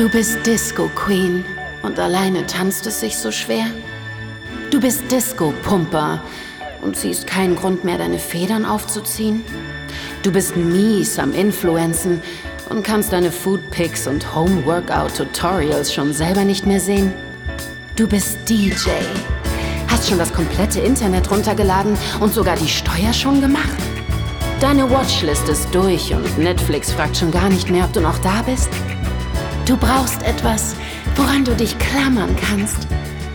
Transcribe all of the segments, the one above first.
Du bist Disco Queen und alleine tanzt es sich so schwer. Du bist Disco Pumper und siehst keinen Grund mehr, deine Federn aufzuziehen. Du bist mies am Influenzen und kannst deine Food Pics und Home Workout Tutorials schon selber nicht mehr sehen. Du bist DJ. Hast schon das komplette Internet runtergeladen und sogar die Steuer schon gemacht? Deine Watchlist ist durch und Netflix fragt schon gar nicht mehr, ob du noch da bist. Du brauchst etwas, woran du dich klammern kannst.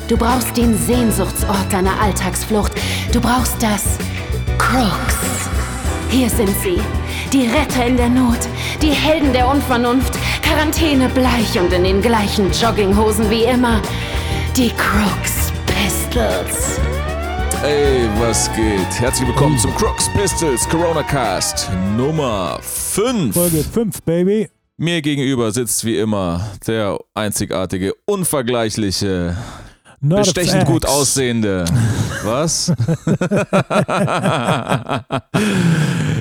Du brauchst den Sehnsuchtsort deiner Alltagsflucht. Du brauchst das Crooks. Hier sind sie, die Retter in der Not, die Helden der Unvernunft, Quarantäne bleich und in den gleichen Jogginghosen wie immer. Die Crooks Pistols. Ey, was geht? Herzlich willkommen zum Crooks Pistols Corona Cast Nummer 5. Folge 5, Baby. Mir gegenüber sitzt wie immer der einzigartige, unvergleichliche, Not bestechend gut aussehende. Was?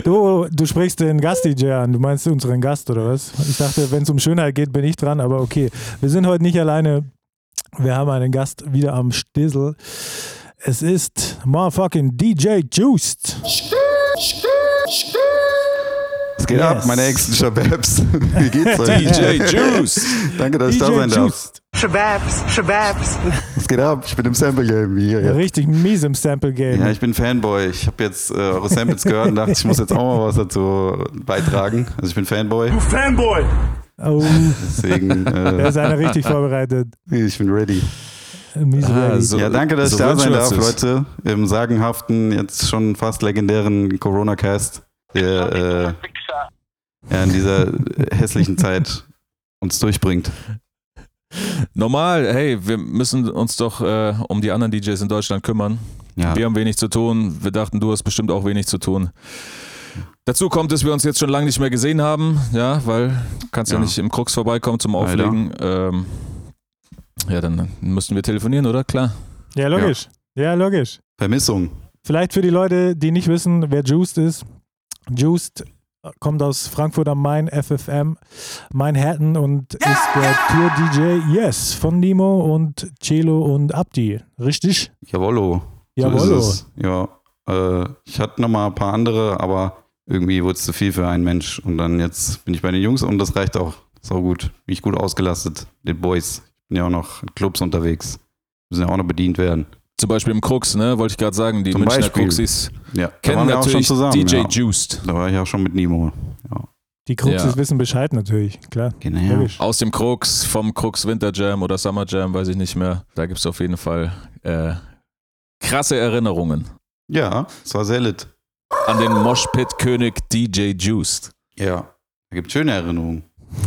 Du, du sprichst den Gast-DJ an. Du meinst unseren Gast, oder was? Ich dachte, wenn es um Schönheit geht, bin ich dran, aber okay. Wir sind heute nicht alleine. Wir haben einen Gast wieder am Stissel. Es ist motherfucking DJ Juiced. Was geht Yes. ab, meine Ängsten Shababs? Wie geht's euch? DJ Juice. Danke, dass ich da DJ sein darf. Shababs, Shababs. Was geht ab? Ich bin im Sample Game hier. Ja, Richtig mies im Sample-Game. ja ich bin Fanboy. Ich habe jetzt äh, eure Samples gehört und dachte, ich muss jetzt auch mal was dazu beitragen. Also ich bin Fanboy, Fanboy. Oh, deswegen er ist äh, einer richtig vorbereitet. ich bin ready. Mies Ah, so- Ja, danke, dass so ich da sein darf. Leute. Im sagenhaften, jetzt schon fast legendären Corona-Cast, der äh, ja, in dieser hässlichen Zeit uns durchbringt. Normal, hey, wir müssen uns doch äh, um die anderen DJs in Deutschland kümmern. Ja, Wir haben wenig zu tun. Wir dachten, du hast bestimmt auch wenig zu tun. Dazu kommt, dass wir uns jetzt schon lange nicht mehr gesehen haben, ja, weil du kannst ja, Ja. nicht im Krux vorbeikommen zum. Auflegen. Ähm, ja, dann müssten wir telefonieren, oder? Klar. Ja, logisch. Ja, logisch. Vermissung. Vielleicht für die Leute, die nicht wissen, wer Juiced ist. Juiced kommt aus Frankfurt am Main, FFM, Manhattan und ist der Tour-DJ Yes von Nimo und Celo und Abdi. Richtig? Jawollo. So Jawollo. es. Ja, äh, ich hatte noch mal ein paar andere, aber irgendwie wurde es zu viel für einen Mensch. Und dann jetzt bin ich bei den Jungs und das reicht auch. So gut. Bin ich gut ausgelastet. Den Boys. Ich bin ja auch noch in Clubs unterwegs. Müssen ja auch noch bedient werden. Zum Beispiel im Krux, ne? Wollte ich gerade sagen, die Zum Münchner Beispiel. Kruxis Ja, kennen natürlich zusammen. DJ ja. Juiced. Da war ich auch schon mit Nimo. Ja, Die Kruxes Ja. wissen Bescheid natürlich, klar. genau. Logisch. Aus dem Krux, vom Krux Winter Jam oder Summer Jam, weiß ich nicht mehr. Da gibt es auf jeden Fall äh, krasse Erinnerungen Ja, es war sehr lit. an den Moshpit-König DJ Juiced. Ja, da gibt schöne Erinnerungen.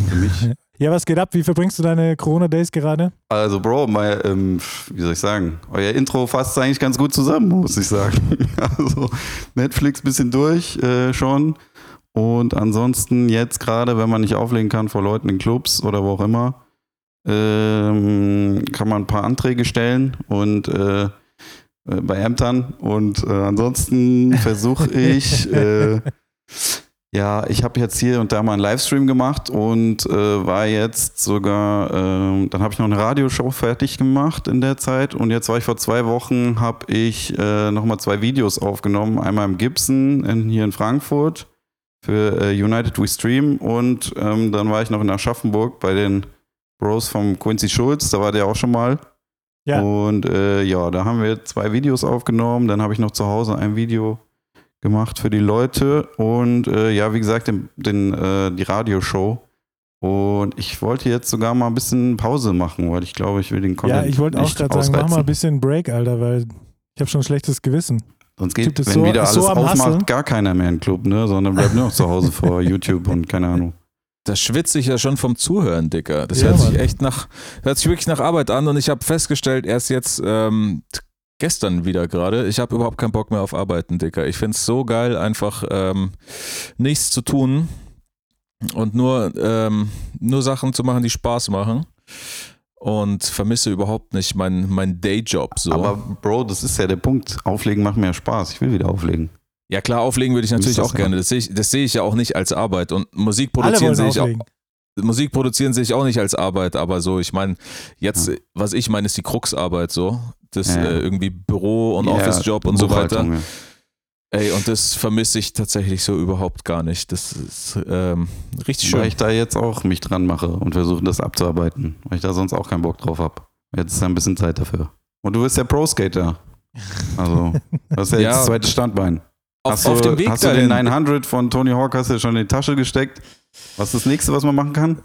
Für mich. Ja, was geht ab? Wie verbringst du deine Corona-Days gerade? Also, Bro, mein, ähm, wie soll ich sagen, euer Intro fasst eigentlich ganz gut zusammen, muss ich sagen. Also, Netflix bisschen durch äh, schon. Und ansonsten jetzt gerade, wenn man nicht auflegen kann vor Leuten in Clubs oder wo auch immer, ähm, kann man ein paar Anträge stellen und äh, äh, bei Ämtern. Und äh, ansonsten versuche ich, äh, ja, ich habe jetzt hier und da mal einen Livestream gemacht und äh, war jetzt sogar, ähm, dann habe ich noch eine Radioshow fertig gemacht in der Zeit und jetzt war ich vor zwei Wochen, habe ich äh, nochmal zwei Videos aufgenommen, einmal im Gibson in, hier in Frankfurt für äh, United We Stream und ähm, dann war ich noch in Aschaffenburg bei den Bros vom Quincy Schulz, da war der auch schon mal. Ja. Und äh, ja, da haben wir zwei Videos aufgenommen, dann habe ich noch zu Hause ein Video gemacht für die Leute und äh, ja, wie gesagt, den, den, äh, die Radioshow. Und ich wollte jetzt sogar mal ein bisschen Pause machen, weil ich glaube, ich will den Content ja, ich wollte auch gerade sagen, mach mal ein bisschen Break, Alter, weil ich habe schon ein schlechtes Gewissen. Sonst geht, wenn so- wieder alles so aufmacht, Hustlen. gar keiner mehr im Club, ne? sondern bleibt nur noch zu Hause vor YouTube und keine Ahnung. Da schwitze ich ja schon vom Zuhören, Dicker. Das Ja, hört sich Mann. echt nach, hört sich wirklich nach Arbeit an und ich habe festgestellt, erst jetzt ähm, gestern wieder gerade, ich habe überhaupt keinen Bock mehr auf Arbeiten, Dicker. Ich finde es so geil, einfach ähm, nichts zu tun und nur, ähm, nur Sachen zu machen, die Spaß machen. Und vermisse überhaupt nicht meinen mein Dayjob so. Aber Bro, das ist ja der Punkt. Auflegen macht mir ja Spaß. Ich will wieder auflegen. ja klar, auflegen würde ich natürlich auch gerne. Das sehe ich, das sehe ich ja auch nicht als Arbeit. Und Musik produzieren sehe ich auch. Musik produzieren sehe ich auch nicht als Arbeit, aber so, ich meine, jetzt, was ich meine, ist die Kruxarbeit so. Das Ja. äh, irgendwie Büro und Office-Job und so weiter. Ja. Ey, und das vermisse ich tatsächlich so überhaupt gar nicht. Das ist ähm, richtig Weil schön. ich da jetzt auch mich dran mache und versuche das abzuarbeiten, weil ich da sonst auch keinen Bock drauf habe. Jetzt ist ein bisschen Zeit dafür. Und du bist ja Pro-Skater. Also, das ist ja, jetzt das zweite Standbein. Auf, Hast, auf du, dem Weg hast du den dahin. 900 von Tony Hawk hast du schon in die Tasche gesteckt? Was ist das nächste, was man machen kann?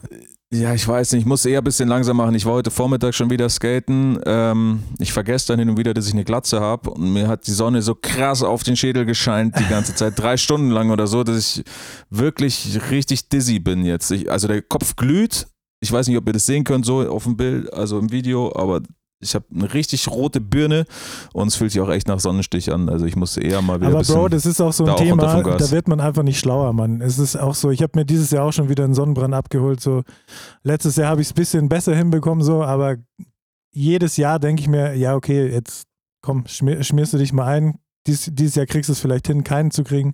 Ja, ich weiß nicht, ich muss eher ein bisschen langsam machen. Ich war heute Vormittag schon wieder skaten. Ähm, ich vergesse dann hin und wieder, dass ich eine Glatze habe und mir hat die Sonne so krass auf den Schädel gescheint die ganze Zeit, drei Stunden lang oder so, dass ich wirklich richtig dizzy bin jetzt. Ich, also der Kopf glüht. Ich weiß nicht, ob ihr das sehen könnt, so auf dem Bild, also im Video, aber ich habe eine richtig rote Birne und es fühlt sich auch echt nach Sonnenstich an. Also ich muss eher mal wieder Aber Bro, das ist auch so da ein runter Thema, da wird man einfach nicht schlauer, Mann. Es ist auch so, ich habe mir dieses Jahr auch schon wieder einen Sonnenbrand abgeholt. So. Letztes Jahr habe ich es ein bisschen besser hinbekommen, so, aber jedes Jahr denke ich mir, ja, okay, jetzt komm, schmier, schmierst du dich mal ein. Dies, dieses Jahr kriegst du es vielleicht hin, keinen zu kriegen.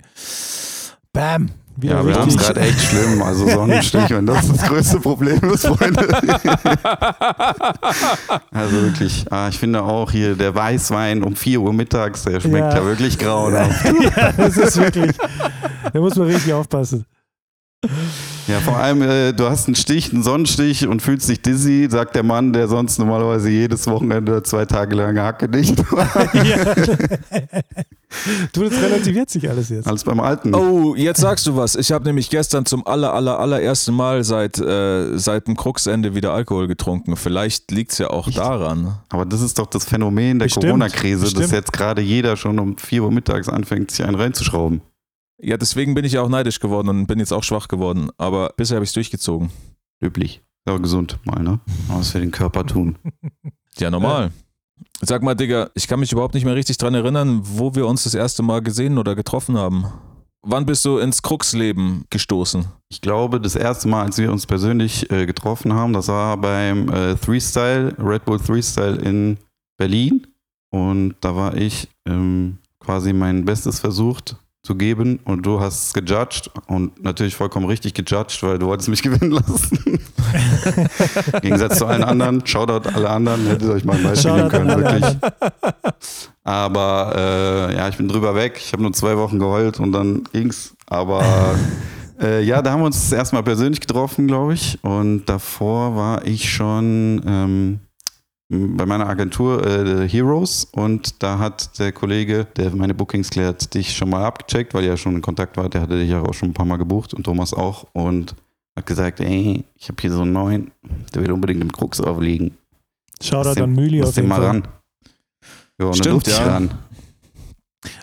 Bam! Ja, wir haben es gerade echt schlimm. Also Sonnenstich, wenn das das größte Problem ist, Freunde. also wirklich, ah, ich finde auch hier der Weißwein um 4 Uhr mittags, der schmeckt ja, Ja. wirklich grauenhaft. ja, das ist wirklich, da muss man richtig aufpassen. Ja, vor allem, äh, du hast einen Stich, einen Sonnenstich und fühlst dich dizzy, sagt der Mann, der sonst normalerweise jedes Wochenende zwei Tage lang Hacke nicht war. ja. du, das relativiert sich alles jetzt. Als beim Alten. Oh, jetzt sagst du was. Ich habe nämlich gestern zum aller, aller, allerersten Mal seit, äh, seit dem Kruxende wieder Alkohol getrunken. Vielleicht liegt es ja auch daran. Aber das ist doch das Phänomen der Corona-Krise, dass jetzt gerade jeder schon um 4 Uhr mittags anfängt, sich einen reinzuschrauben. Ja, deswegen bin ich ja auch neidisch geworden und bin jetzt auch schwach geworden. Aber bisher habe ich es durchgezogen. Löblich. Ja, gesund mal, ne? Was für den Körper tun. Ja, normal. Sag mal, Digga, ich kann mich überhaupt nicht mehr richtig dran erinnern, wo wir uns das erste Mal gesehen oder getroffen haben. Wann bist du ins Krux-Leben gestoßen? Ich glaube, das erste Mal, als wir uns persönlich äh, getroffen haben, das war beim äh, Three-Style, Red Bull Three-Style in Berlin. Und da war ich ähm, quasi mein Bestes versucht zu geben und du hast es gejudged und natürlich vollkommen richtig gejudged, weil du wolltest mich gewinnen lassen. Im Gegensatz zu allen anderen, Shoutout alle anderen, hättet euch mal ein Beispiel nehmen Shoutout können, wirklich. Aber äh, ja, ich bin drüber weg. Ich habe nur zwei Wochen geheult und dann ging's. Aber äh, ja, da haben wir uns das erste Mal persönlich getroffen, glaube ich. Und davor war ich schon ähm, bei meiner Agentur äh, Heroes und da hat der Kollege, der meine Bookings klärt, dich schon mal abgecheckt, weil ihr ja schon in Kontakt war. Der hatte dich ja auch schon ein paar Mal gebucht und Thomas auch. Und hat gesagt, ey, ich habe hier so einen neuen, der will unbedingt im Krux aufliegen. Shoutout an Mühli Lass auf den mal Fall. ran. Ja, und dann Stimmt, ich ja. ran.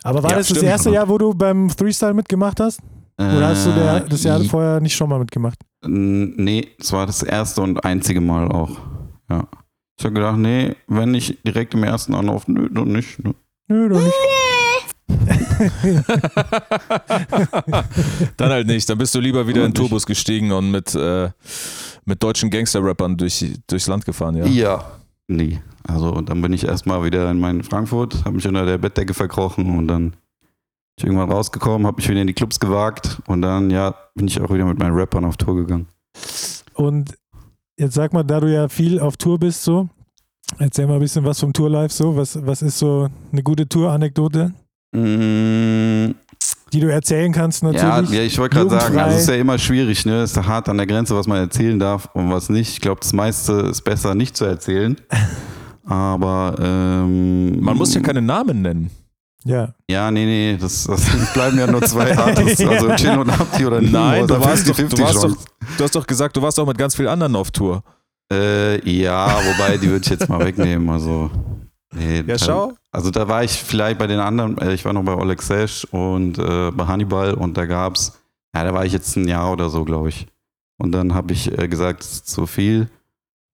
Aber war Ja, das das stimmt. erste Jahr, wo du beim Freestyle mitgemacht hast? Oder hast du der, das Jahr Äh, vorher nicht schon mal mitgemacht? Nee, es war das erste und einzige Mal auch. Ja. Ich habe gedacht, nee, wenn nicht direkt im ersten Anlauf, nö, dann nicht. Ne. Nö, doch nicht. Dann halt nicht. Dann bist du lieber wieder in den Turbus gestiegen und mit, äh, mit deutschen Gangster-Rappern durch, durchs Land gefahren, ja. Ja. Nee. Also dann bin ich erstmal wieder in mein Frankfurt, habe mich unter der Bettdecke verkrochen und dann bin ich irgendwann rausgekommen, habe mich wieder in die Clubs gewagt und dann, ja, bin ich auch wieder mit meinen Rappern auf Tour gegangen. Und jetzt sag mal, da du ja viel auf Tour bist, so, erzähl mal ein bisschen was vom Tourlife, so. Was, was ist so eine gute Tour-Anekdote, Mm, die du erzählen kannst, Ja, natürlich? ja, ich wollte gerade sagen, also es ist ja immer schwierig, ne? Es ist ja hart an der Grenze, was man erzählen darf und was nicht. Ich glaube, das meiste ist besser nicht zu erzählen. Aber ähm, Man muss ja keine Namen nennen. Ja. Ja, nee, nee, das, das bleiben ja nur zwei Artists, also Chin und Abdi oder. Nein, du Da warst, doch, 50-50 du, warst doch, du hast doch gesagt, du warst auch mit ganz vielen anderen auf Tour. Äh, ja, wobei, die würde ich jetzt mal wegnehmen. Also, nee, Ja, da- schau. Also da war ich vielleicht bei den anderen, äh, ich war noch bei Oleg Sesh und äh, bei Hannibal und da gab's, ja, da war ich jetzt ein Jahr oder so, glaube ich. Und dann habe ich äh, gesagt, es ist zu viel.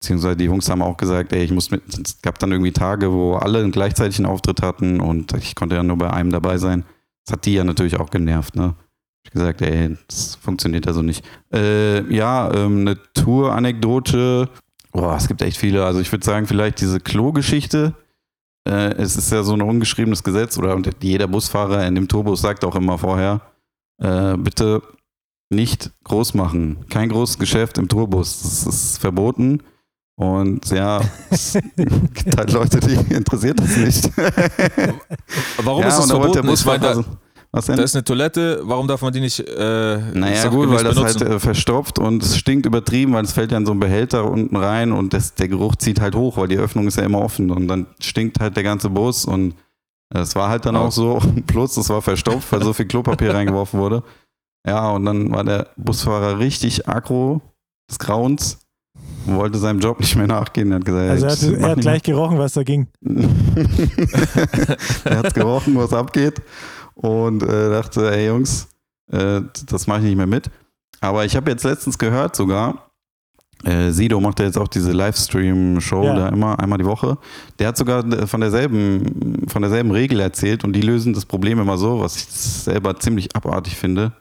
Beziehungsweise die Jungs haben auch gesagt, ey, ich muss mit, es gab dann irgendwie Tage, wo alle einen Auftritt hatten und ich konnte ja nur bei einem dabei sein. Das hat die ja natürlich auch genervt, ne? Ich hab gesagt, ey, das funktioniert also nicht. Äh, ja, ähm, eine Tour-Anekdote. Boah, es gibt echt viele. Also ich würde sagen, vielleicht diese Klo-Geschichte. Äh, es ist ja so ein ungeschriebenes Gesetz oder und jeder Busfahrer in dem Tourbus sagt auch immer vorher, äh, bitte nicht groß machen. Kein großes Geschäft im Tourbus. Das ist verboten. Und ja, es gibt halt Leute, die interessiert das nicht. Warum ja, ist das verboten? Ich meine, da, was denn? da ist eine Toilette, warum darf man die nicht äh, Naja, gut, weil das benutzen? halt äh, verstopft und es stinkt übertrieben, weil es fällt ja in so einen Behälter unten rein und das, der Geruch zieht halt hoch, weil die Öffnung ist ja immer offen und dann stinkt halt der ganze Bus und es war halt dann Oh. auch so. Plus, es war verstopft, weil so viel Klopapier reingeworfen wurde. Ja, und dann war der Busfahrer richtig aggro des Grauens und wollte seinem Job nicht mehr nachgehen. Er hat gesagt, Also er hat, er hat gleich gerochen, was da ging. er hat gerochen, was abgeht und äh, dachte, ey Jungs, äh, das mache ich nicht mehr mit. Aber ich habe jetzt letztens gehört sogar, äh, Sido macht ja jetzt auch diese Livestream-Show Ja. da immer einmal die Woche. Der hat sogar äh, von derselben, von derselben Regel erzählt und die lösen das Problem immer so, was ich selber ziemlich abartig finde.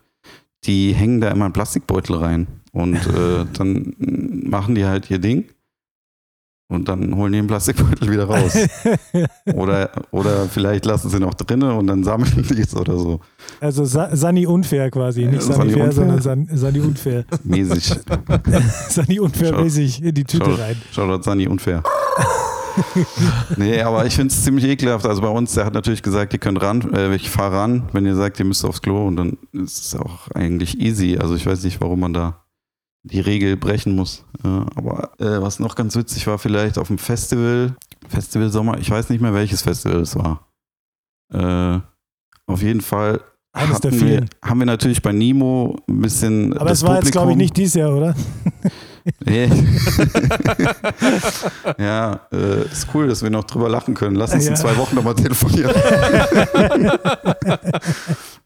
Die hängen da immer einen Plastikbeutel rein und äh, dann machen die halt ihr Ding und dann holen die den Plastikbeutel wieder raus. Oder, oder vielleicht lassen sie noch drinne und dann sammeln die es oder so. Also Sa Sani unfair quasi. Nicht Sani Sani fair, unfair. sondern San Sani unfair. Mäßig. Sani unfair Schau. mäßig in die Tüte Schau. rein. Shoutout Sani, unfair. nee, aber ich finde es ziemlich ekelhaft. Also bei uns, der hat natürlich gesagt, ihr könnt ran, äh, ich fahre ran, wenn ihr sagt, ihr müsst aufs Klo und dann ist es auch eigentlich easy. Also ich weiß nicht, warum man da die Regel brechen muss. Aber äh, was noch ganz witzig war, vielleicht auf dem Festival, Festival Sommer, ich weiß nicht mehr, welches Festival es war. Äh, auf jeden Fall Eines der wir, haben wir natürlich bei Nimo ein bisschen. Aber das es war jetzt, glaube ich, Publikum- nicht dieses Jahr, oder? Nee. ja, äh, ist cool, dass wir noch drüber lachen können. Lass uns Ja. in zwei Wochen nochmal telefonieren.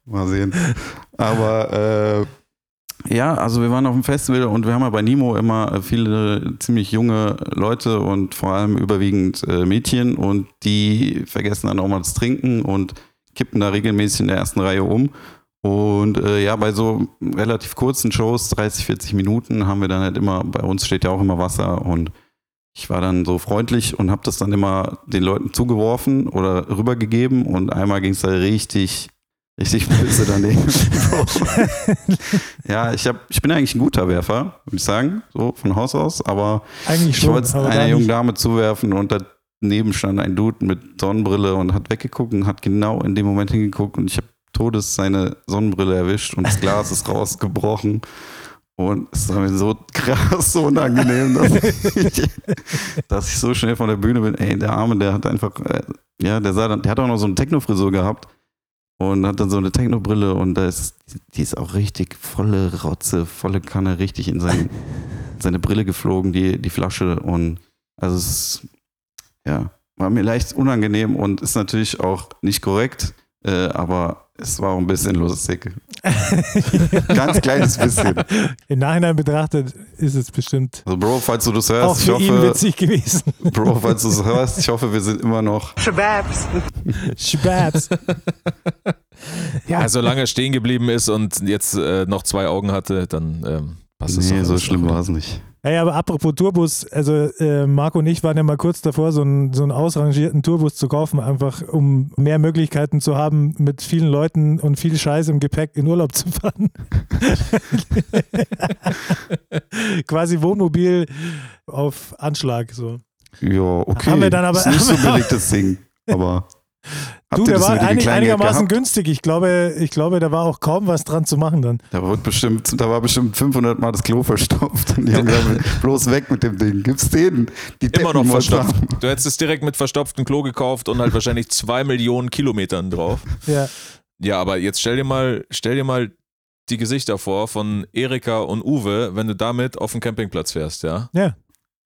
mal sehen. Aber äh, ja, also wir waren auf dem Festival und wir haben ja bei Nimo immer äh, viele ziemlich junge Leute und vor allem überwiegend äh, Mädchen und die vergessen dann auch mal das Trinken und kippen da regelmäßig in der ersten Reihe um. Und äh, ja, bei so relativ kurzen Shows, 30, 40 Minuten, haben wir dann halt immer, bei uns steht ja auch immer Wasser und ich war dann so freundlich und habe das dann immer den Leuten zugeworfen oder rübergegeben und einmal ging es da richtig, richtig böse daneben. ja, ich, hab, ich bin eigentlich ein guter Werfer, würde ich sagen, so von Haus aus, aber Eigentlich ich wollte es einer jungen. Dame zuwerfen und daneben stand ein Dude mit Sonnenbrille und hat weggeguckt und hat genau in dem Moment hingeguckt und ich habe Todes seine Sonnenbrille erwischt und das Glas ist rausgebrochen. Und es war mir so krass, so unangenehm, dass ich, dass ich so schnell von der Bühne bin. Ey, der Arme, der hat einfach, äh, ja, der sah dann, der hat auch noch so eine Techno-Frisur gehabt und hat dann so eine Techno-Brille und da ist, die ist auch richtig volle Rotze, volle Kanne, richtig in sein, seine Brille geflogen, die, die Flasche. Und also es ist, ja, war mir leicht unangenehm und ist natürlich auch nicht korrekt, äh, aber es war auch ein bisschen lustig. Ganz kleines bisschen. Im Nachhinein betrachtet ist es bestimmt Also Bro, falls du das auch hörst, ich für ihn hoffe, witzig gewesen. Bro, falls du das hörst, ich hoffe, wir sind immer noch. Shababs. Schwabs. ja, solange er stehen geblieben ist und jetzt äh, noch zwei Augen hatte, dann ähm, passt das Nee, so schlimm war es nicht. Hey, aber apropos Tourbus, also äh, Marco und ich waren ja mal kurz davor, so einen, so einen ausrangierten Tourbus zu kaufen, einfach um mehr Möglichkeiten zu haben, mit vielen Leuten und viel Scheiß im Gepäck in Urlaub zu fahren. Quasi Wohnmobil auf Anschlag. So. Ja, okay. Haben wir dann aber- ist nicht so billig, das Ding. Aber habt Du, der war einig, einigermaßen gehabt? günstig. Ich glaube, ich glaube, da war auch kaum was dran zu machen dann. Da, wird bestimmt, da war bestimmt 500 Mal das Klo verstopft. Und die haben gesagt, bloß weg mit dem Ding. Gibt's denen? Die Immer noch Deppen verstopft. haben. Du hättest es direkt mit verstopftem Klo gekauft und halt wahrscheinlich zwei Millionen Kilometern drauf. Ja. Ja, aber jetzt stell dir mal, stell dir mal die Gesichter vor von Erika und Uwe, wenn du damit auf den Campingplatz fährst, ja? Ja.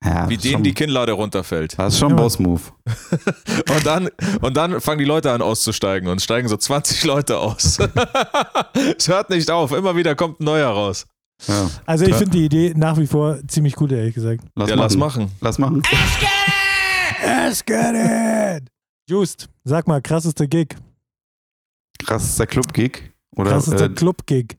Ja, Wie denen schon, die Kinnlade runterfällt. Das ist schon ein Ja. Boss-Move. Und dann, und dann fangen die Leute an auszusteigen und steigen so 20 Leute aus. es hört nicht auf, immer wieder kommt ein neuer raus. Ja, Also ich finde die Idee nach wie vor ziemlich gut, ehrlich gesagt. lass, ja, machen. lass machen. Lass machen. Let's get it! Just, sag mal, krassester Gig. Krassester Club-Gig. Oder, Krassester äh, Club-Gig.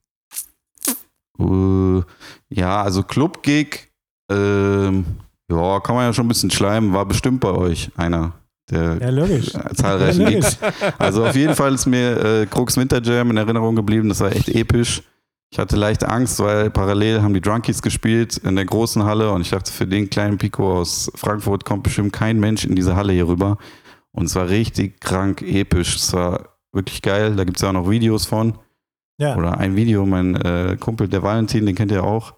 Äh, ja, also Club-Gig, ähm, ja, kann man ja schon ein bisschen schleimen, war bestimmt bei euch einer der Ja, logisch. zahlreichen Ja, Gigs. Also auf jeden Fall ist mir äh, Krux Winter Jam in Erinnerung geblieben, das war echt episch. Ich hatte leichte Angst, weil parallel haben die Drunkies gespielt in der großen Halle und ich dachte, für den kleinen Pico aus Frankfurt kommt bestimmt kein Mensch in diese Halle hier rüber. Und es war richtig krank episch. Es war wirklich geil. Da gibt es ja auch noch Videos von. Ja. Oder ein Video, mein äh, Kumpel, der Valentin, den kennt ihr auch.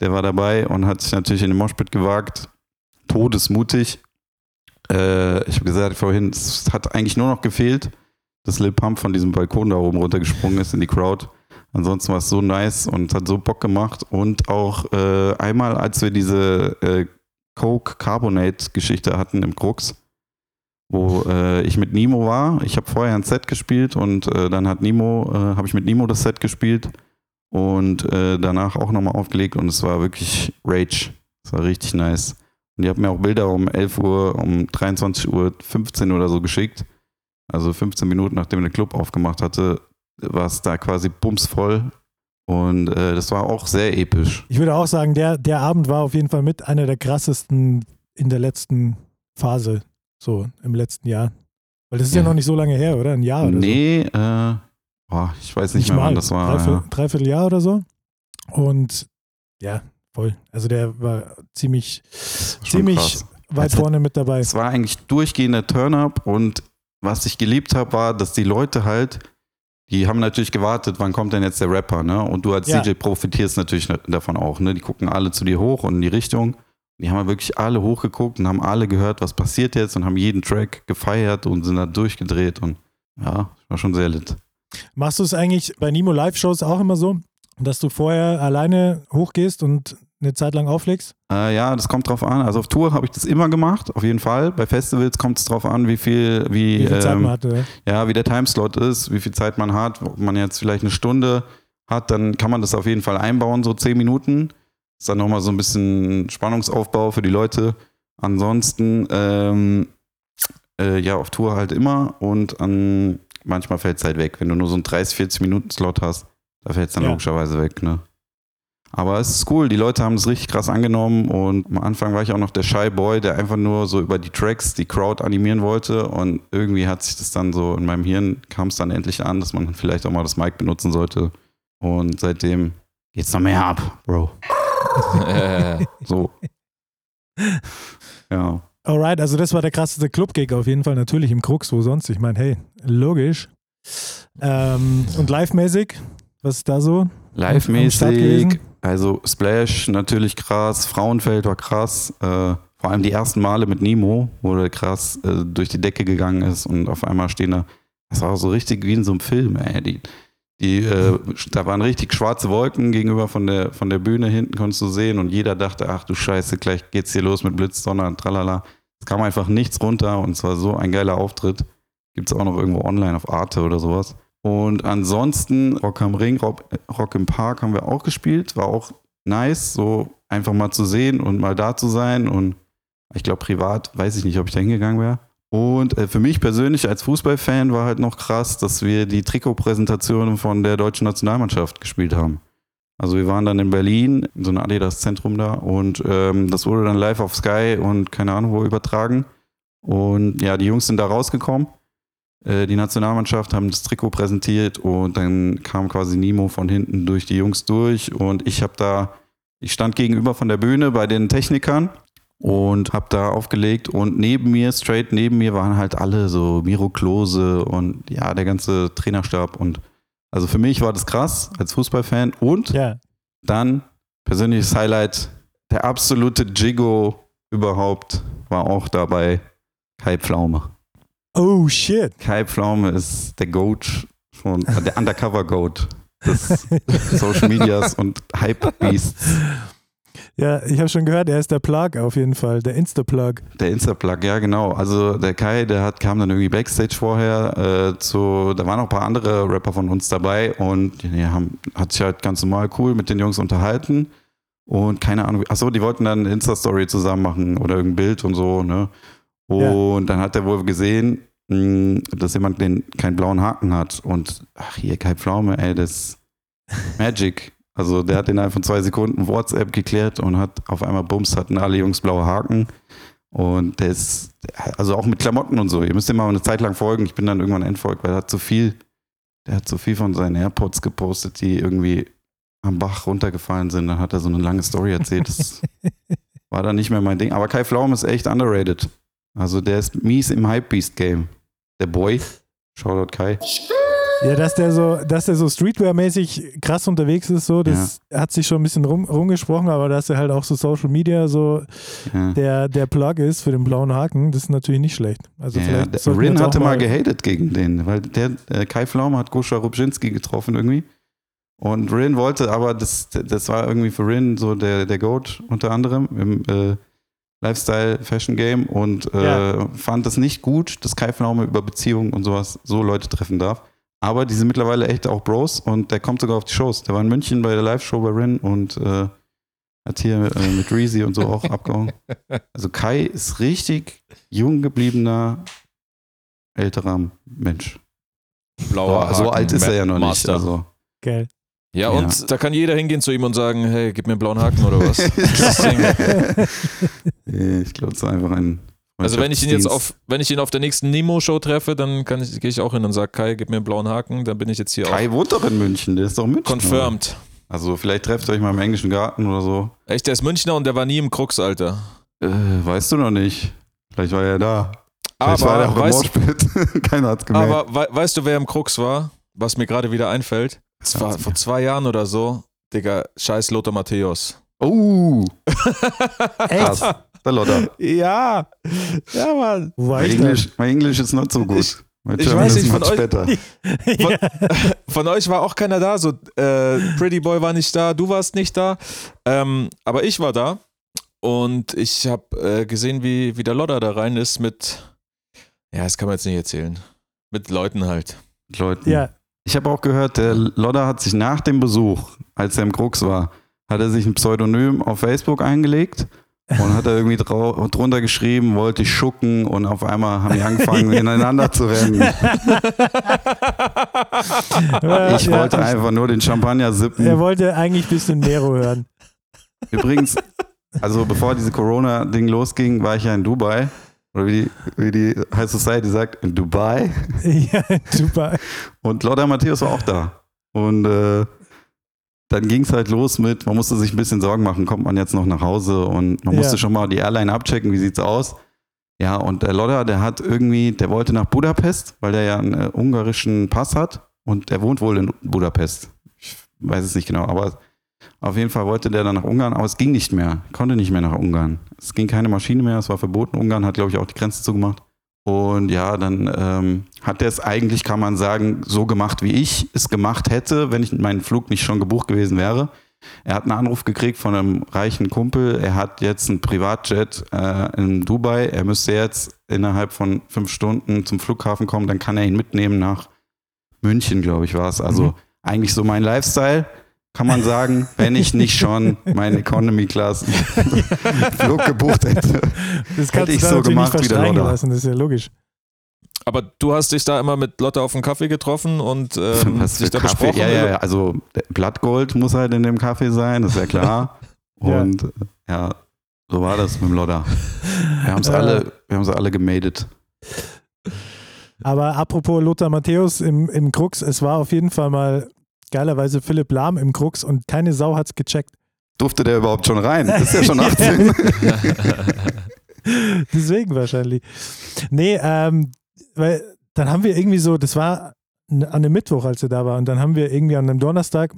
Der war dabei und hat sich natürlich in den Moshpit gewagt. Todesmutig. Äh, ich habe gesagt vorhin, es hat eigentlich nur noch gefehlt, dass Lil Pump von diesem Balkon da oben runtergesprungen ist in die Crowd. Ansonsten war es so nice und hat so Bock gemacht. Und auch äh, einmal, als wir diese äh, Coke Carbonate Geschichte hatten im Krux, wo äh, ich mit Nimo war. Ich habe vorher ein Set gespielt und äh, dann hat Nimo, äh, habe ich mit Nimo das Set gespielt und äh, danach auch nochmal aufgelegt und es war wirklich Rage. Es war richtig nice. Und die haben mir auch Bilder um 11 Uhr, um 23 Uhr 15 oder so geschickt. Also 15 Minuten nachdem der Club aufgemacht hatte, war es da quasi bumsvoll. Und äh, das war auch sehr episch. Ich würde auch sagen, der, der Abend war auf jeden Fall mit einer der krassesten in der letzten Phase, so im letzten Jahr. Weil das ist ja, Ja. noch nicht so lange her, oder? Ein Jahr oder so. nee, äh, boah, ich weiß nicht, Nicht mehr, mal. wann das war. Dreiviertel, ja. dreiviertel Jahr oder so. Und ja, voll. Also der war ziemlich, ziemlich krass. weit Also- vorne mit dabei. Es war eigentlich durchgehender Turn-up und was ich geliebt habe, war, dass die Leute halt, die haben natürlich gewartet, wann kommt denn jetzt der Rapper, ne? Und du als Ja. DJ profitierst natürlich davon auch, ne? Die gucken alle zu dir hoch und in die Richtung. Die haben ja wirklich alle hochgeguckt und haben alle gehört, was passiert jetzt und haben jeden Track gefeiert und sind da durchgedreht und ja, war schon sehr lit. Machst du es eigentlich bei Nimo Live-Shows auch immer so, dass du vorher alleine hochgehst und eine Zeit lang auflegst? Äh, ja, das kommt drauf an. Also auf Tour habe ich das immer gemacht, auf jeden Fall. Bei Festivals kommt es drauf an, wie viel, wie, Wie viel Zeit ähm, man hatte? ja, wie der Timeslot ist, wie viel Zeit man hat. Ob man jetzt vielleicht eine Stunde hat, dann kann man das auf jeden Fall einbauen, so zehn Minuten. Ist dann nochmal so ein bisschen Spannungsaufbau für die Leute. Ansonsten, ähm, äh, ja, auf Tour halt immer und an, manchmal fällt es halt weg. Wenn du nur so einen 30, 40 Minuten Slot hast, da fällt es dann Ja. logischerweise weg, ne? Aber es ist cool, die Leute haben es richtig krass angenommen und am Anfang war ich auch noch der Shy Boy, der einfach nur so über die Tracks die Crowd animieren wollte und irgendwie hat sich das dann so in meinem Hirn kam es dann endlich an, dass man vielleicht auch mal das Mic benutzen sollte und seitdem geht's noch mehr ab, Bro. So. ja. Alright, also das war der krasseste Club-Gig auf jeden Fall, natürlich im Krux, wo sonst. Ich meine, hey, logisch. Ähm, und live-mäßig, was ist da so? Live-mäßig, also Splash natürlich krass, Frauenfeld war krass, äh, vor allem die ersten Male mit Nemo, wo der krass äh, durch die Decke gegangen ist und auf einmal stehen da, das war so richtig wie in so einem Film, ey. Die, die, äh, da waren richtig schwarze Wolken gegenüber von der, von der Bühne hinten, konntest du sehen und jeder dachte, ach du Scheiße, gleich geht's hier los mit Blitz, Donner, tralala. Es kam einfach nichts runter und es war so ein geiler Auftritt. Gibt's auch noch irgendwo online auf Arte oder sowas. Und ansonsten Rock am Ring, Rock, Rock im Park haben wir auch gespielt. War auch nice, so einfach mal zu sehen und mal da zu sein. Und ich glaube, privat weiß ich nicht, ob ich da hingegangen wäre. Und äh, für mich persönlich als Fußballfan war halt noch krass, dass wir die Trikotpräsentation von der deutschen Nationalmannschaft gespielt haben. Also wir waren dann in Berlin, in so einem Adidas-Zentrum da und ähm, das wurde dann live auf Sky und keine Ahnung wo übertragen. Und ja, die Jungs sind da rausgekommen. Äh, die Nationalmannschaft haben das Trikot präsentiert und dann kam quasi Nimo von hinten durch die Jungs durch und ich habe da, ich stand gegenüber von der Bühne bei den Technikern und habe da aufgelegt und neben mir, straight neben mir waren halt alle so Miro Klose und ja, der ganze Trainerstab und also für mich war das krass als Fußballfan und Ja. dann persönliches Highlight, der absolute Jigo überhaupt war auch dabei, Kai Pflaume. Oh shit. Kai Pflaume ist der Goat von, der Undercover Goat des Social Medias und Hype Beasts. Ja, ich habe schon gehört, er ist der Plug auf jeden Fall, der Insta-Plug. Der Insta-Plug, ja genau. Also der Kai, der hat, kam dann irgendwie Backstage vorher äh, zu, da waren noch ein paar andere Rapper von uns dabei und die haben, hat sich halt ganz normal cool mit den Jungs unterhalten und keine Ahnung, achso, die wollten dann eine Insta-Story zusammen machen oder irgendein Bild und so, ne? Und dann hat er wohl gesehen, mh, dass jemand den keinen blauen Haken hat und ach hier, Kai Pflaume, ey, das ist Magic. Also der hat innerhalb von zwei Sekunden WhatsApp geklärt und hat auf einmal Bums, hatten alle Jungs blaue Haken. Und der ist, also auch mit Klamotten und so. Ihr müsst ihm mal eine Zeit lang folgen. Ich bin dann irgendwann entfolgt, weil er hat zu viel, der hat zu viel von seinen AirPods gepostet, die irgendwie am Bach runtergefallen sind. Dann hat er so eine lange Story erzählt. Das war dann nicht mehr mein Ding. Aber Kai Pflaume ist echt underrated. Also der ist mies im Hypebeast-Game. Der Boy. Shoutout Kai. Ja, dass der so, dass der so Streetwear-mäßig krass unterwegs ist, so, das hat sich schon ein bisschen rum, rumgesprochen, aber dass er halt auch so Social Media so Ja. der, der Plug ist für den blauen Haken, das ist natürlich nicht schlecht. Also Ja, vielleicht der Rin hatte mal gehatet gegen den, weil der äh, Kai Pflaume hat Goscha Rubczynski getroffen irgendwie. Und Rin wollte, aber das, das war irgendwie für Rin so der, der Goat unter anderem im äh, Lifestyle-Fashion-Game und äh, Ja. fand es nicht gut, dass Kai Pflaume über Beziehungen und sowas so Leute treffen darf. Aber die sind mittlerweile echt auch Bros und der kommt sogar auf die Shows. Der war in München bei der Live-Show bei Rin und äh, hat hier äh, mit Reezy und so auch abgehauen. Also Kai ist richtig jung gebliebener älterer Mensch. Blauer so Haken, alt ist er ja noch Master. nicht. Also. Geil. Ja, Ja. und da kann jeder hingehen zu ihm und sagen, hey, gib mir einen blauen Haken oder was. ich glaube, es ist einfach ein. Also wenn ich ihn jetzt auf, wenn ich ihn auf der nächsten Nemo-Show treffe, dann kann ich, gehe ich auch hin und sage, Kai, gib mir einen blauen Haken, dann bin ich jetzt hier Kai wohnt doch in München, der ist doch München. auch confirmed. Also vielleicht trefft ihr euch mal im englischen Garten oder so. Echt, der ist Münchner und der war nie im Krux, Alter. Äh, weißt du noch nicht. Vielleicht war er da. Vielleicht war er Aber, auch im weißt, Moshpit. Keiner hat's gemerkt. aber wei- weißt du, wer im Krux war? Was mir gerade wieder einfällt? Es war vor zwei Jahren oder so. Digga, scheiß Lothar Matthäus. oh, Echt? krass. Der Lotter. ja. Ja, Mann. Wo war My ich denn? English, my English is not so good. My ich German weiß is nicht, von much euch- better. ja. Von euch war auch keiner da. So, äh, Pretty Boy war nicht da, du warst nicht da. Ähm, aber ich war da. Und ich habe äh, gesehen, wie, wie der Lodder da rein ist mit, ja, das kann man jetzt nicht erzählen. Mit Leuten halt. Leuten. ja. Ich habe auch gehört, der Lodder hat sich nach dem Besuch, als er im Krux war, hat er sich ein Pseudonym auf Facebook eingelegt und hat er irgendwie drunter geschrieben, wollte ich schucken und auf einmal haben die angefangen, ineinander zu rennen. Ich wollte einfach nur den Champagner Er sippen. wollte eigentlich ein bisschen Nero hören. Übrigens, also bevor diese Corona-Ding losging, war ich ja in Dubai. Oder wie die, wie die High Society sagt, in Dubai. ja, super. Und Lothar Matthäus war auch da. Und äh, dann ging es halt los mit, man musste sich ein bisschen Sorgen machen, kommt man jetzt noch nach Hause und man Ja. musste schon mal die Airline abchecken, wie sieht's aus. Ja, und der Lothar, der hat irgendwie, der wollte nach Budapest, weil der ja einen äh, ungarischen Pass hat und der wohnt wohl in Budapest. Ich weiß es nicht genau, aber auf jeden Fall wollte der dann nach Ungarn, aber es ging nicht mehr, konnte nicht mehr nach Ungarn. Es ging keine Maschine mehr, es war verboten. Ungarn hat, glaube ich, auch die Grenze zugemacht. Und ja, dann ähm, hat er es eigentlich, kann man sagen, so gemacht, wie ich es gemacht hätte, wenn ich meinen Flug nicht schon gebucht gewesen wäre. Er hat einen Anruf gekriegt von einem reichen Kumpel. Er hat jetzt einen Privatjet äh, in Dubai. Er müsste jetzt innerhalb von fünf Stunden zum Flughafen kommen. Dann kann er ihn mitnehmen nach München, glaube ich, war es. Also Mhm. eigentlich so mein Lifestyle, kann man sagen, wenn ich nicht schon meinen Economy Class Flug gebucht hätte. Das kannst ich so gemacht nicht wie der lassen, das ist ja logisch. Aber du hast dich da immer mit Lotte auf einen Kaffee getroffen und ähm, Was dich da Kaffee? besprochen. Ja, ja, ja. Also Blattgold muss halt in dem Kaffee sein, das ist ja klar. Ja. Und äh, ja, so war das mit dem Lodder. Wir haben es Äh. alle, wir haben es alle gemadet. Aber apropos Lothar Matthäus im, im Krux, es war auf jeden Fall mal geilerweise Philipp Lahm im Krux und keine Sau hat's gecheckt. Durfte der überhaupt schon rein? Das ist ja schon 18. Deswegen wahrscheinlich. Nee, ähm, weil dann haben wir irgendwie so, das war an einem Mittwoch, als er da war, und dann haben wir irgendwie an einem Donnerstag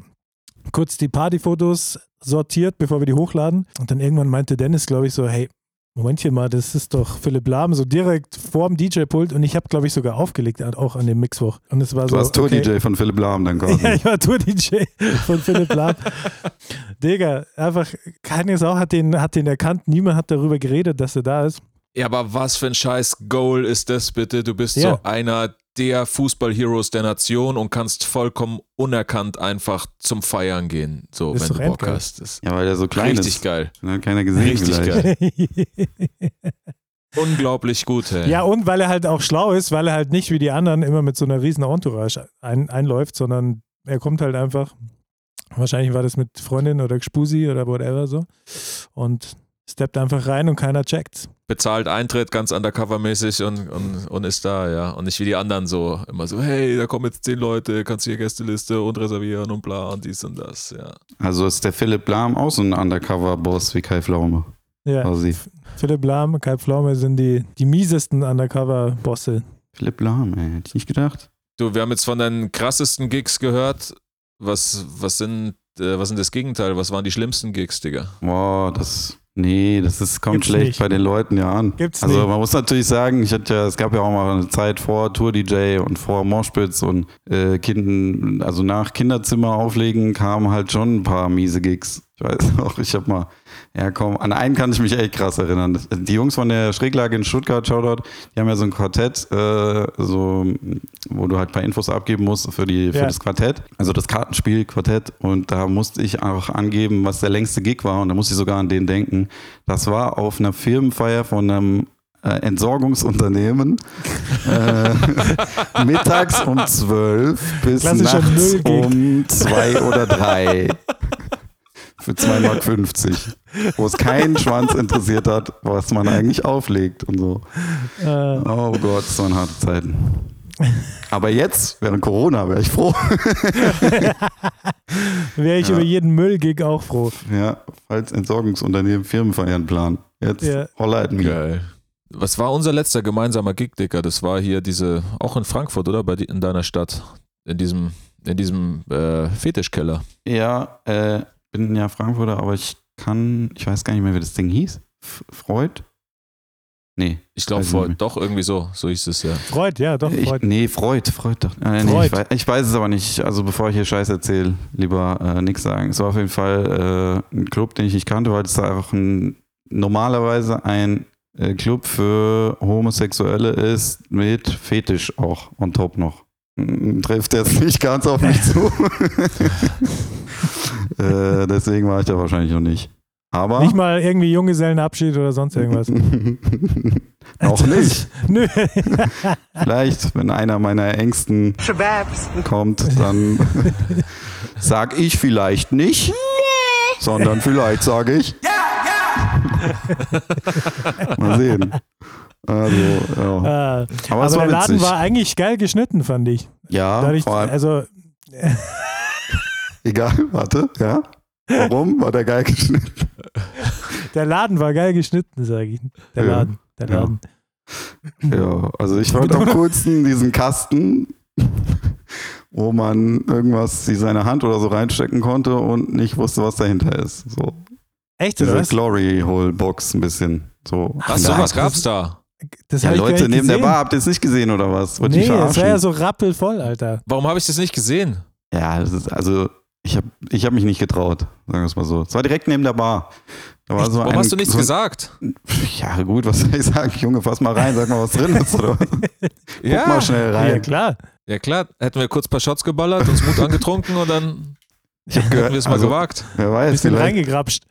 kurz die Partyfotos sortiert, bevor wir die hochladen. Und dann irgendwann meinte Dennis, glaube ich, so, hey, Momentchen mal, das ist doch Philipp Lahm, so direkt vorm DJ-Pult. Und ich habe, glaube ich, sogar aufgelegt, auch an dem Mixwoch. Und es war Du so. warst okay. Tour-DJ von Philipp Lahm dann quasi. Ja, ich war Tour-DJ von Philipp Lahm. Digga, einfach keine Sau hat den, hat den erkannt. Niemand hat darüber geredet, dass er da ist. Ja, aber was für ein scheiß Goal ist das bitte? Du bist Ja. so einer der Fußball-Heroes der Nation und kannst vollkommen unerkannt einfach zum Feiern gehen, so Ist wenn du Bock hast. Das Ja, weil der so klein richtig ist. geil. Den hat keiner gesehen Richtig vielleicht. geil. Unglaublich gut, ey. ja, und weil er halt auch schlau ist, weil er halt nicht wie die anderen immer mit so einer riesen Entourage ein, einläuft, sondern er kommt halt einfach. Wahrscheinlich war das mit Freundin oder Gspusi oder whatever so. Und Steppt einfach rein und keiner checkt's. Bezahlt Eintritt ganz undercover-mäßig und, und, und ist da, ja. Und nicht wie die anderen so immer so, hey, da kommen jetzt zehn Leute, kannst du hier Gästeliste und reservieren und bla und dies und das, ja. Also ist der Philipp Lahm auch so ein Undercover-Boss wie Kai Pflaume. Ja. Quasi. Philipp Lahm, Kai Pflaume sind die, die miesesten Undercover-Bosse. Philipp Lahm, ey, hätte ich nicht gedacht. Du, wir haben jetzt von deinen krassesten Gigs gehört. Was, was sind, äh, was sind das Gegenteil? Was waren die schlimmsten Gigs, Digga? Boah, das. Nee, das ist, kommt Gibt's schlecht nicht. bei den Leuten ja an. Gibt's also nicht. man muss natürlich sagen, ich hatte ja, es gab ja auch mal eine Zeit vor Tour-DJ und vor Moshpits und äh, kind, also nach Kinderzimmer auflegen kamen halt schon ein paar miese Gigs. Ich weiß noch, ich habe mal, ja komm, an einen kann ich mich echt krass erinnern. Die Jungs von der Schräglage in Stuttgart, Shoutout, die haben ja so ein Quartett, äh, so, wo du halt ein paar Infos abgeben musst für, die, für Ja. das Quartett. Also das Kartenspiel Quartett und da musste ich auch angeben, was der längste Gig war und da musste ich sogar an den denken. Das war auf einer Firmenfeier von einem äh, Entsorgungsunternehmen äh, mittags um 12 bis Klassischer nachts um 2 oder 3 für 2,50 Mark, wo es keinen Schwanz interessiert hat, was man eigentlich auflegt und so. Äh, Oh Gott, das waren harte Zeiten. Aber jetzt, während Corona, wäre ich froh. Wäre ich Ja. über jeden Müllgig auch froh. Ja, falls Entsorgungsunternehmen Firmenfeiern planen. Jetzt Ja. holla at me. Geil. Was war unser letzter gemeinsamer Gig, Digga? Das war hier diese, auch in Frankfurt, oder? Bei in deiner Stadt. In diesem, in diesem äh, Fetischkeller. Ja, äh, bin ja Frankfurter, aber ich kann, ich weiß gar nicht mehr, wie das Ding hieß. F Freud? Nee. Ich glaube mehr. doch irgendwie so, so hieß es ja. Freud, ja, doch, Ich, Freud. nee, Freud, Freud doch. Äh, nee, Freud. ich, weiß, ich weiß es aber nicht. Also bevor ich hier Scheiß erzähle, lieber äh, nichts sagen. Es war auf jeden Fall äh, ein Club, den ich nicht kannte, weil es da einfach ein, normalerweise ein äh, Club für Homosexuelle ist mit Fetisch auch on top noch. Mm, Trifft jetzt nicht ganz auf mich zu. äh, deswegen war ich da wahrscheinlich noch nicht. Aber Nicht mal irgendwie Junggesellenabschied oder sonst irgendwas. noch nicht. Nö. Vielleicht, wenn einer meiner engsten Shababs. kommt, dann sag ich vielleicht nicht, sondern vielleicht sage ich. Mal sehen. Also, ja. Äh, Aber, aber es war der Laden witzig. war eigentlich geil geschnitten, fand ich. ja, Dadurch, vor allem, also, egal, warte, ja. Warum war der geil geschnitten? der Laden war geil geschnitten, sage ich. Der Ja. Laden, der Ja. Laden. Ja, also ich wollte am coolsten diesen Kasten, wo man irgendwas, wie seine Hand oder so reinstecken konnte und nicht wusste, was dahinter ist. So, Echt, diese? Glory Hole Box ein bisschen. So Ach, der sowas gab's da? Das Ja, Leute neben der gesehen. Bar, habt ihr es nicht gesehen oder was? Wollt Nee, es war ja so rappelvoll, Alter. Warum habe ich das nicht gesehen? Ja, das ist, also ich habe ich hab mich nicht getraut, sagen wir es mal so. Es war direkt neben der Bar. Da war so Warum ein, hast du nichts so, gesagt? Ja gut, was soll ich sagen? Junge, fass mal rein, sag mal, was drin ist. Oder? was? Guck mal schnell Ja, rein. klar. Ja klar, hätten wir kurz ein paar Shots geballert, uns Mut angetrunken und dann Ich habe hätten gehört, wir es mal also, gewagt. wer weiß, Bisschen vielleicht, reingegrapscht.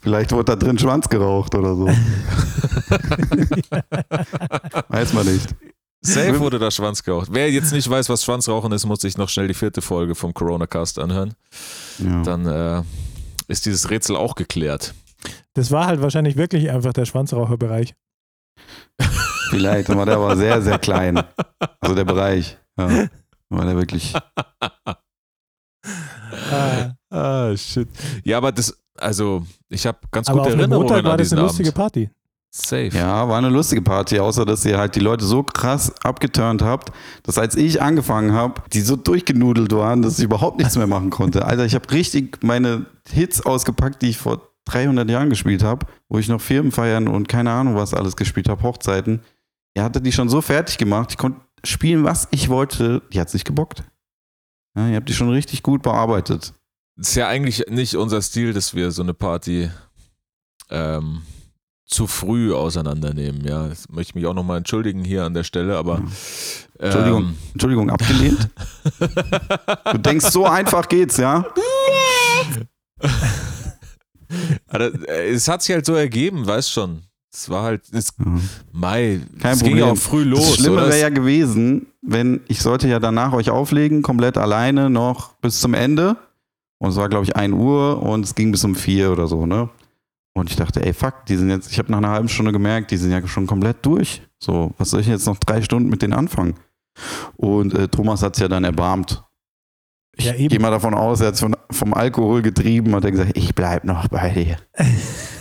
vielleicht wurde da drin Schwanz geraucht oder so. weiß man nicht. Safe wurde da Schwanz geraucht. Wer jetzt nicht weiß, was Schwanzrauchen ist, muss sich noch schnell die vierte Folge vom Corona Cast anhören. Ja. Dann äh, ist dieses Rätsel auch geklärt. Das war halt wahrscheinlich wirklich einfach der Schwanzraucherbereich. Vielleicht, war der aber sehr, sehr klein. Also der Bereich. Ja. War der wirklich. Ah, Ah, shit. Ja, aber das, also, ich habe ganz aber gute Erinnerungen Montag war an das diesen eine lustige Abend. Party. Safe. Ja, war eine lustige Party, außer dass ihr halt die Leute so krass abgeturnt habt, dass als ich angefangen habe, die so durchgenudelt waren, dass ich überhaupt nichts mehr machen konnte. Alter, ich habe richtig meine Hits ausgepackt, die ich vor 300 Jahren gespielt habe, wo ich noch Firmenfeiern und keine Ahnung was alles gespielt habe, Hochzeiten. Ihr hattet die schon so fertig gemacht, ich konnte spielen, was ich wollte. Die hat sich gebockt. Ja, ihr habt die schon richtig gut bearbeitet. Das ist ja eigentlich nicht unser Stil, dass wir so eine Party ähm, zu früh auseinandernehmen. Ja, das möchte ich mich auch nochmal entschuldigen hier an der Stelle, aber. Entschuldigung. Ähm, Entschuldigung, abgelehnt? Du denkst, so einfach geht's, ja? aber, äh, es hat sich halt so ergeben, weißt schon. Es war halt, es, Ja. Mai, Kein es ging ja Problem. auch früh los. das Schlimme wäre ja gewesen, wenn ich sollte ja danach euch auflegen, komplett alleine noch bis zum Ende. Und es war, glaube ich, 1 Uhr und es ging bis um 4 oder so, ne? Und ich dachte, ey, fuck, die sind jetzt, ich habe nach einer halben Stunde gemerkt, die sind ja schon komplett durch. So, was soll ich jetzt noch drei Stunden mit denen anfangen? Und äh, Thomas hat es ja dann erbarmt. Ich Ja, gehe mal davon aus, er hat von, vom Alkohol getrieben und hat gesagt, ich bleib noch bei dir.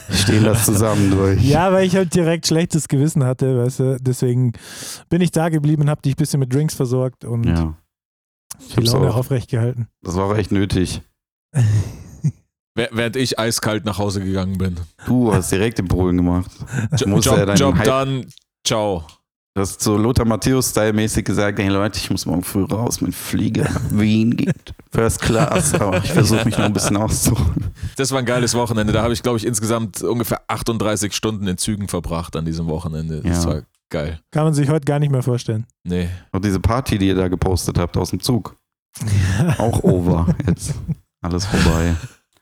Wir stehen das zusammen durch. Ja, weil ich halt direkt schlechtes Gewissen hatte, weißt du, deswegen bin ich da geblieben, habe dich ein bisschen mit Drinks versorgt und Ja. Ich die Laune auch, aufrecht gehalten. das war auch echt nötig. Wäh- Während ich eiskalt nach Hause gegangen bin. Du hast direkt den Polen gemacht. Job, ja Job Hype- done. Ciao. Du hast so Lothar Matthäus-Style-mäßig gesagt, hey Leute, ich muss morgen früh raus, mein Flieger nach Wien geht. First Class, aber ich versuche mich noch ein bisschen auszuruhen. Das war ein geiles Wochenende. Da habe ich, glaube ich, insgesamt ungefähr 38 Stunden in Zügen verbracht an diesem Wochenende. Das Ja. war geil. Kann man sich heute gar nicht mehr vorstellen. Nee. Und diese Party, die ihr da gepostet habt aus dem Zug, auch over jetzt. Alles vorbei.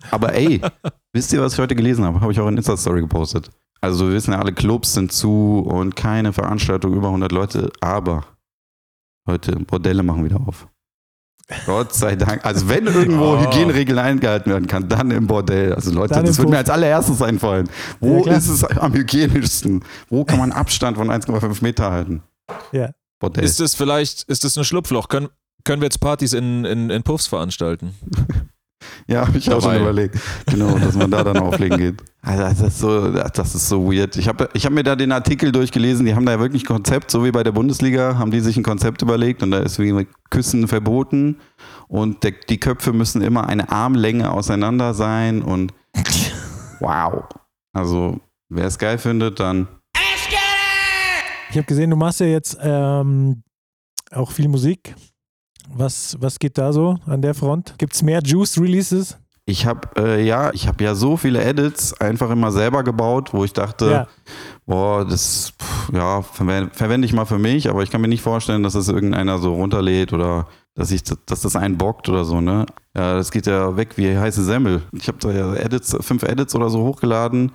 Aber ey, wisst ihr, was ich heute gelesen habe? Habe ich auch in Insta-Story gepostet. Also wir wissen ja, alle Clubs sind zu und keine Veranstaltung über 100 Leute, aber heute Bordelle machen wieder auf. Gott sei Dank. Also wenn irgendwo Oh. Hygieneregeln eingehalten werden kann, dann im Bordell. Also Leute, Dann das wird mir als allererstes einfallen. Wo Ja, ist es am hygienischsten? Wo kann man Abstand von 1,5 Meter halten? Ja. Bordell. Ist das vielleicht, ist das ein Schlupfloch? Können, können wir jetzt Partys in, in, in Puffs veranstalten? Ja, habe ich auch schon Dabei. überlegt. Genau, dass man da dann auflegen geht. Also das ist so, das ist so weird. Ich habe ich hab mir da den Artikel durchgelesen, die haben da ja wirklich ein Konzept, so wie bei der Bundesliga, haben die sich ein Konzept überlegt und da ist wie Küssen verboten und der, die Köpfe müssen immer eine Armlänge auseinander sein und wow. Also, wer es geil findet, dann Ich habe gesehen, du machst ja jetzt ähm, auch viel Musik. Was, was geht da so an der Front? Gibt es mehr Juice-Releases? Ich habe äh, ja, ich habe ja so viele Edits einfach immer selber gebaut, wo ich dachte, Ja. boah, das pff, ja verwende, verwende ich mal für mich, aber ich kann mir nicht vorstellen, dass das irgendeiner so runterlädt oder dass ich, dass das einen bockt oder so, ne? Ja, das geht ja weg wie heiße Semmel. Ich habe da ja Edits, fünf Edits oder so hochgeladen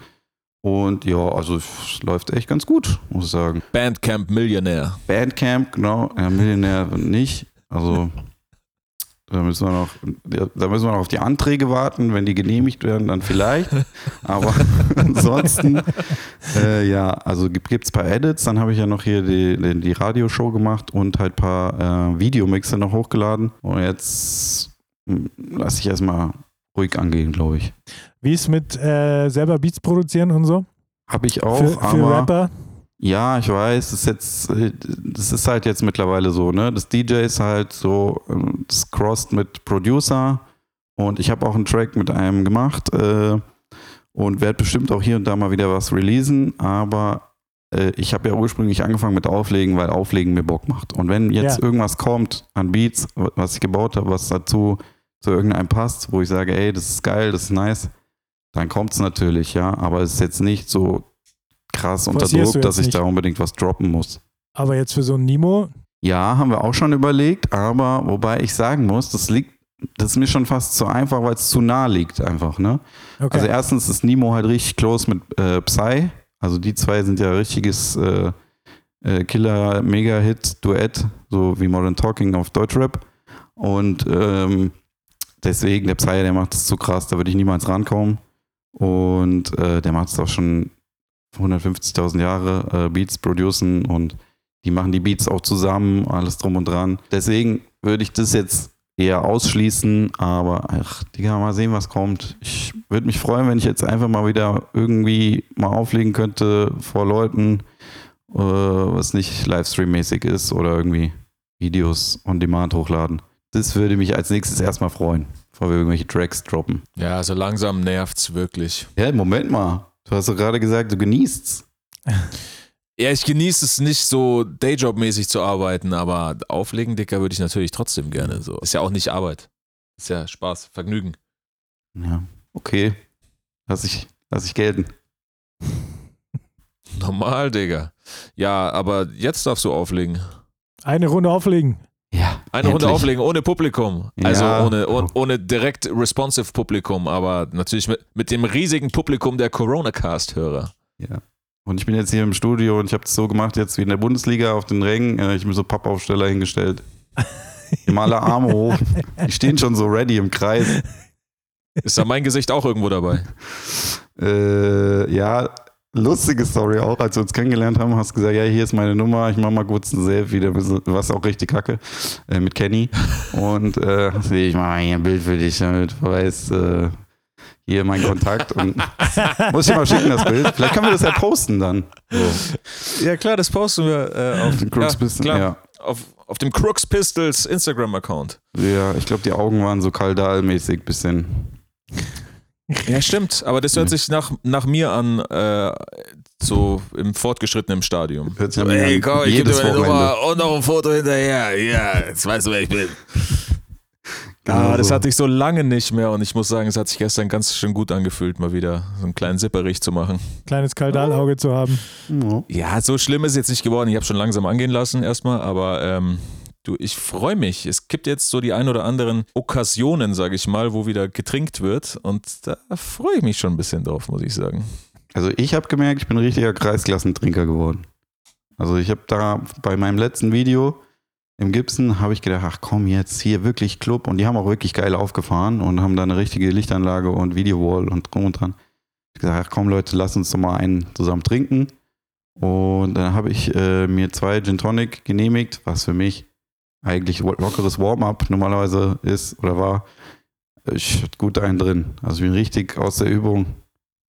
und ja, also es läuft echt ganz gut, muss ich sagen. Bandcamp Millionär. Bandcamp, genau, ja, Millionär nicht. Also da müssen wir noch, da müssen wir noch auf die Anträge warten. Wenn die genehmigt werden, dann vielleicht. Aber ansonsten, äh, ja, also gibt es paar Edits. Dann habe ich ja noch hier die, die, die Radioshow gemacht und halt ein paar äh, Videomixe noch hochgeladen. Und jetzt hm, lasse ich erstmal ruhig angehen, glaube ich. Wie ist mit äh, selber Beats produzieren und so? Habe ich auch, für, für aber. Rapper? Ja, ich weiß, das ist jetzt, das ist halt jetzt mittlerweile so, ne? Das DJ ist halt so, das crossed mit Producer und ich habe auch einen Track mit einem gemacht äh, und werde bestimmt auch hier und da mal wieder was releasen, aber äh, ich habe ja ursprünglich angefangen mit Auflegen, weil Auflegen mir Bock macht. Und wenn jetzt Ja. irgendwas kommt an Beats, was ich gebaut habe, was dazu zu irgendeinem passt, wo ich sage, ey, das ist geil, das ist nice, dann kommt es natürlich, ja, aber es ist jetzt nicht so krass unter Druck, dass ich da unbedingt was droppen muss. Aber jetzt für so ein Nemo, Ja, haben wir auch schon überlegt, aber wobei ich sagen muss, das liegt, das ist mir schon fast zu einfach, weil es zu nah liegt einfach, ne? okay. Also erstens ist Nemo halt richtig close mit äh, Psy, also die zwei sind ja richtiges äh, äh, Killer-Mega-Hit-Duett, so wie Modern Talking auf Deutschrap und ähm, deswegen, der Psy, der macht es zu krass, da würde ich niemals rankommen und äh, der macht es auch schon 150.000 Jahre äh, Beats producen und die machen die Beats auch zusammen, alles drum und dran. Deswegen würde ich das jetzt eher ausschließen, aber ach, Digga, mal sehen, was kommt. Ich würde mich freuen, wenn ich jetzt einfach mal wieder irgendwie mal auflegen könnte vor Leuten, äh, was nicht Livestream-mäßig ist oder irgendwie Videos on Demand hochladen. Das würde mich als nächstes erstmal freuen, bevor wir irgendwelche Tracks droppen. Ja, so langsam nervt's wirklich. Ja, Moment mal. Du hast doch gerade gesagt, du genießt's. Ja, ich genieße es nicht so Dayjob-mäßig zu arbeiten, aber auflegen, Dicker, würde ich natürlich trotzdem gerne. So. Ist ja auch nicht Arbeit. Ist ja Spaß, Vergnügen. Ja, okay. Lass ich, lass ich gelten. Normal, Digga. Ja, aber jetzt darfst du auflegen. eine Runde auflegen. Ja. Eine Runde endlich. auflegen ohne Publikum. Also Ja. ohne, ohne, ohne direkt responsive Publikum, aber natürlich mit, mit dem riesigen Publikum der Corona-Cast-Hörer. Ja. Und ich bin jetzt hier im Studio und ich habe es so gemacht, jetzt wie in der Bundesliga auf den Rängen. Äh, Ich habe mir so Pappaufsteller hingestellt. Immer alle Arme hoch. Die stehen schon so ready im Kreis. Ist da mein Gesicht auch irgendwo dabei? Äh, ja, lustige Story auch. Als wir uns kennengelernt haben, hast du gesagt, ja, hier ist meine Nummer, ich mach mal kurz ein Selfie, da warst auch richtig kacke äh, mit Kenny. Und äh, ich mach mal hier ein Bild für dich, damit du weißt, äh, hier mein Kontakt. Und muss ich mal schicken, das Bild. Vielleicht können wir das ja posten dann. So. Ja, klar, das posten wir äh, auf, Den Crooks ja, Pistols, ja. auf, auf dem Crooks Pistols Instagram-Account. Ja, ich glaube, die Augen waren so kaldal-mäßig bisschen. Ja, stimmt, aber das hört sich nach, nach mir an, äh, so im fortgeschrittenen Stadium. Hört sich so, ey, komm, ich gebe jedes dir meine Wochenende. Nummer und noch ein Foto hinterher. Ja, jetzt weißt du, wer ich bin. Genau ah, das so. hatte ich so lange nicht mehr und ich muss sagen, es hat sich gestern ganz schön gut angefühlt, mal wieder so einen kleinen Sipperich zu machen. Kleines Kaldalauge zu haben. Ja. Ja, so schlimm ist es jetzt nicht geworden. Ich habe schon langsam angehen lassen erstmal, aber ähm, du, ich freue mich. Es gibt jetzt so die ein oder anderen Okkasionen, sage ich mal, wo wieder getrinkt wird und da freue ich mich schon ein bisschen drauf, muss ich sagen. Also ich habe gemerkt, ich bin ein richtiger Kreisklassentrinker geworden. Also ich habe da bei meinem letzten Video im Gibson habe ich gedacht, ach komm jetzt hier wirklich Club und die haben auch wirklich geil aufgefahren und haben da eine richtige Lichtanlage und Videowall und drum und dran. Ich habe gesagt, ach komm Leute, lass uns doch mal einen zusammen trinken. Und dann habe ich äh, mir zwei Gin Tonic genehmigt, was für mich eigentlich lockeres Warm-up normalerweise ist oder war. Ich hatte gut einen drin. Also ich bin richtig aus der Übung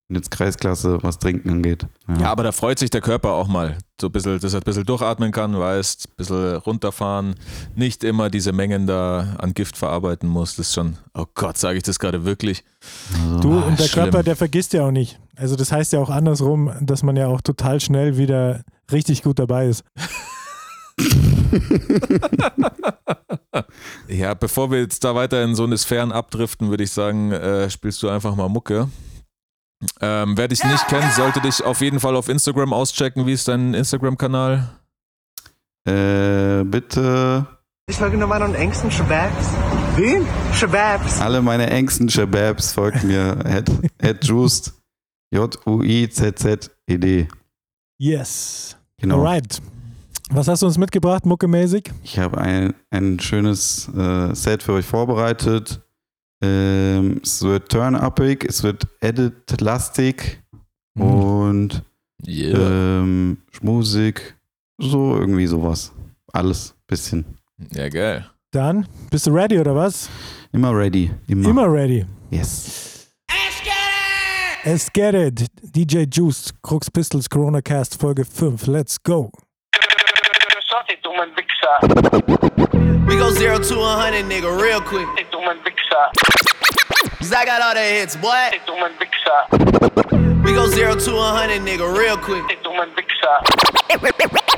und jetzt Kreisklasse, was Trinken angeht. Ja, aber da freut sich der Körper auch mal, so ein bisschen, dass er ein bisschen durchatmen kann, weißt, ein bisschen runterfahren, nicht immer diese Mengen da an Gift verarbeiten muss. Das ist schon, oh Gott, sage ich das gerade wirklich? Also, Du, Ah, und der schlimm. Körper, der vergisst ja auch nicht. Also das heißt ja auch andersrum, dass man ja auch total schnell wieder richtig gut dabei ist. Ja, bevor wir jetzt da weiter in so eine Sphären abdriften, würde ich sagen, äh, spielst du einfach mal Mucke. Ähm, wer dich nicht kennt, sollte dich auf jeden Fall auf Instagram auschecken. Wie ist dein Instagram-Kanal? äh, bitte Ich folge nur meinen engsten Shababs. Wen? Shababs. alle meine engsten Shababs folgt mir at, at Juiced. J-U-I-Z-Z-E-D. Yes. Genau. Alright. Was hast du uns mitgebracht, muckemäßig? Ich habe ein, ein schönes äh, Set für euch vorbereitet. Ähm, es wird turn-uppig, es wird edit-lastig und ähm, schmusig. So irgendwie sowas. Alles bisschen. Ja, geil. Dann, bist du ready oder was? Immer ready. Immer. Immer ready. Yes. Let's get it. DJ Juice, Crux Pistols, Corona Cast, Folge 5. Let's go. Dummen Wichser. We go zero to a hundred, nigga, real quick. Ich dummen Wichser. Cause I got all the hits, boy. Ich dummen Wichser. We go zero to a hundred, nigga, real quick. Ich dummen Wichser.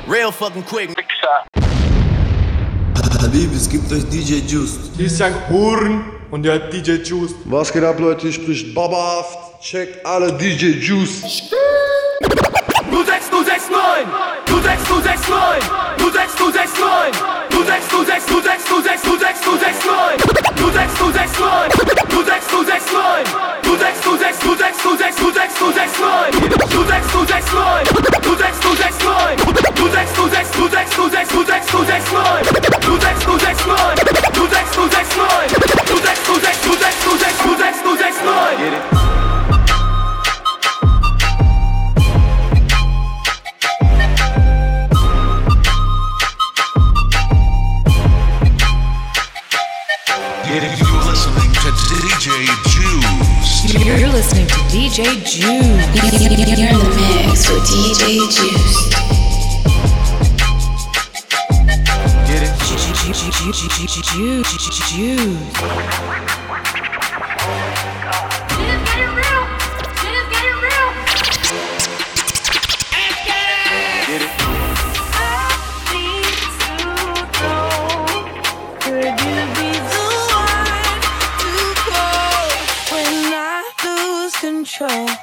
Real fucking quick. Wichser. Habibi, es gibt euch DJ Juiced. Hier ist Young Huren und ihr hört DJ Juice. Was geht ab, Leute? Hier spricht Babahaft. Checkt alle DJ Juice. Get it? DJ Juice. You're listening to DJ Juice. You're in the mix with DJ Juice. Juice. Control.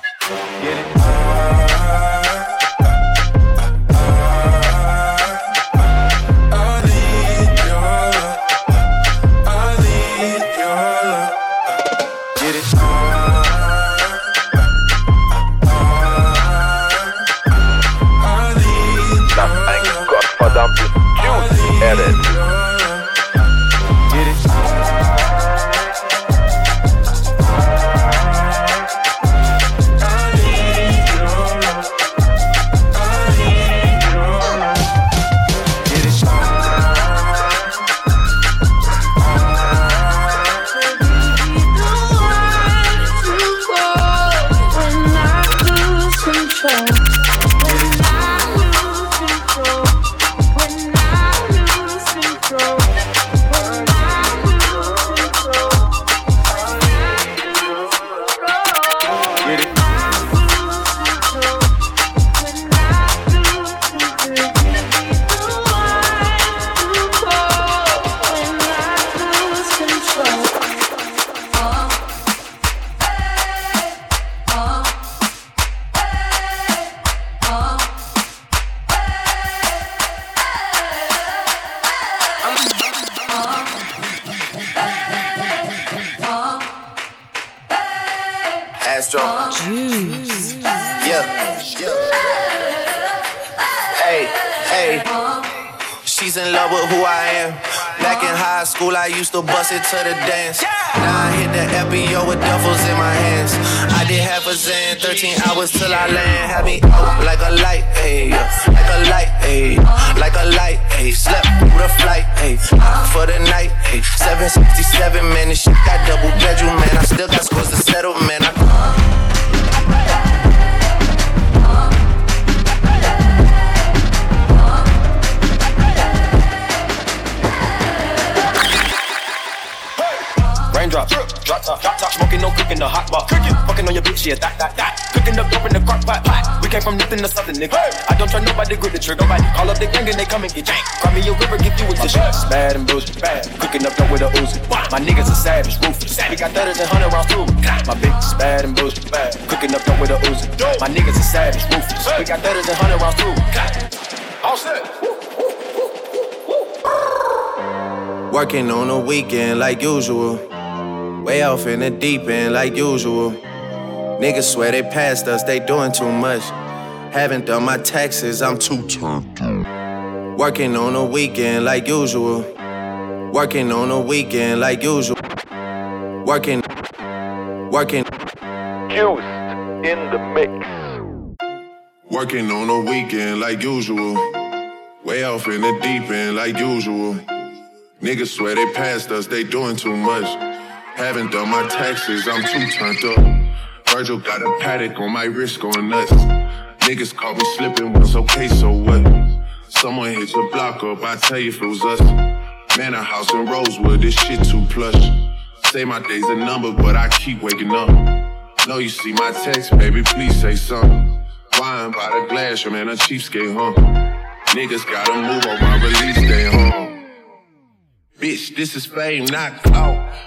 Used to bust it to the dance. Cooking, the hot pot. Cooking, fucking on your bitch, yeah, that, that, that. Cooking up dope in the crock pot, pot. We came from nothing to something, nigga. I don't try nobody, grip the trigger. Nobody call up the gang and they come and get janked. Cry me a river, give you a tissue. Bad and bullshit, bad. Cooking up dope with a Uzi. My niggas are savage, ruthless. We got thudders and hundred rounds too. My bitch is bad and bullshit, bad. Cooking up dope with a Uzi. My niggas are savage, ruthless. We got thudders and hundred rounds too. All set. Working on the weekend like usual. Way off in the deep end like usual. Niggas swear they passed us, they doing too much. Haven't done my taxes, I'm too turned up. Working on the weekend like usual. Working on the weekend like usual. Working, working. Juice in the mix. Working on a weekend like usual. Way off in the deep end like usual. Niggas swear they passed us, they doing too much. Haven't done my taxes, I'm too turned up. Virgil got a paddock on my wrist going nuts. Niggas caught me slipping once, okay, so what? Someone hit your block up, I tell you if it was us. Man, a house in Rosewood, this shit too plush. Say my day's a number, but I keep waking up. Know you see my text, baby, please say something. Wine by the glass, your man a cheapskate, huh? Niggas gotta move on my release day, huh? Bitch, this is fame, not clout.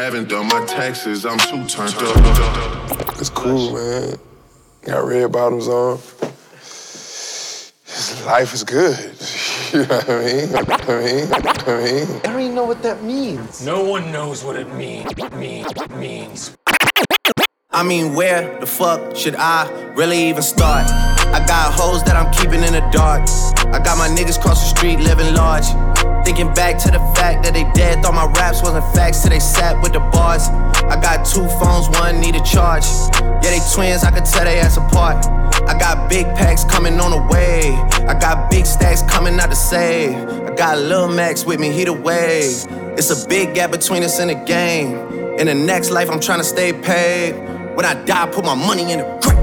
Haven't done my taxes, I'm too turned up. It's cool, man. Got red bottoms on. Life is good. You know what I mean? I mean, I mean. I don't even know what that means. No one knows what it mean, mean, means. I mean, where the fuck should I really even start? I got hoes that I'm keeping in the dark. I got my niggas cross the street living large. Thinking back to the fact that they dead, thought my raps wasn't facts till they sat with the bars. I got two phones, one need a charge. Yeah, they twins, I could tell they ass apart. I got big packs coming on the way. I got big stacks coming out to save. I got Lil Max with me, he the wave. It's a big gap between us in the game. In the next life, I'm trying to stay paid. When I die, put my money in the grave.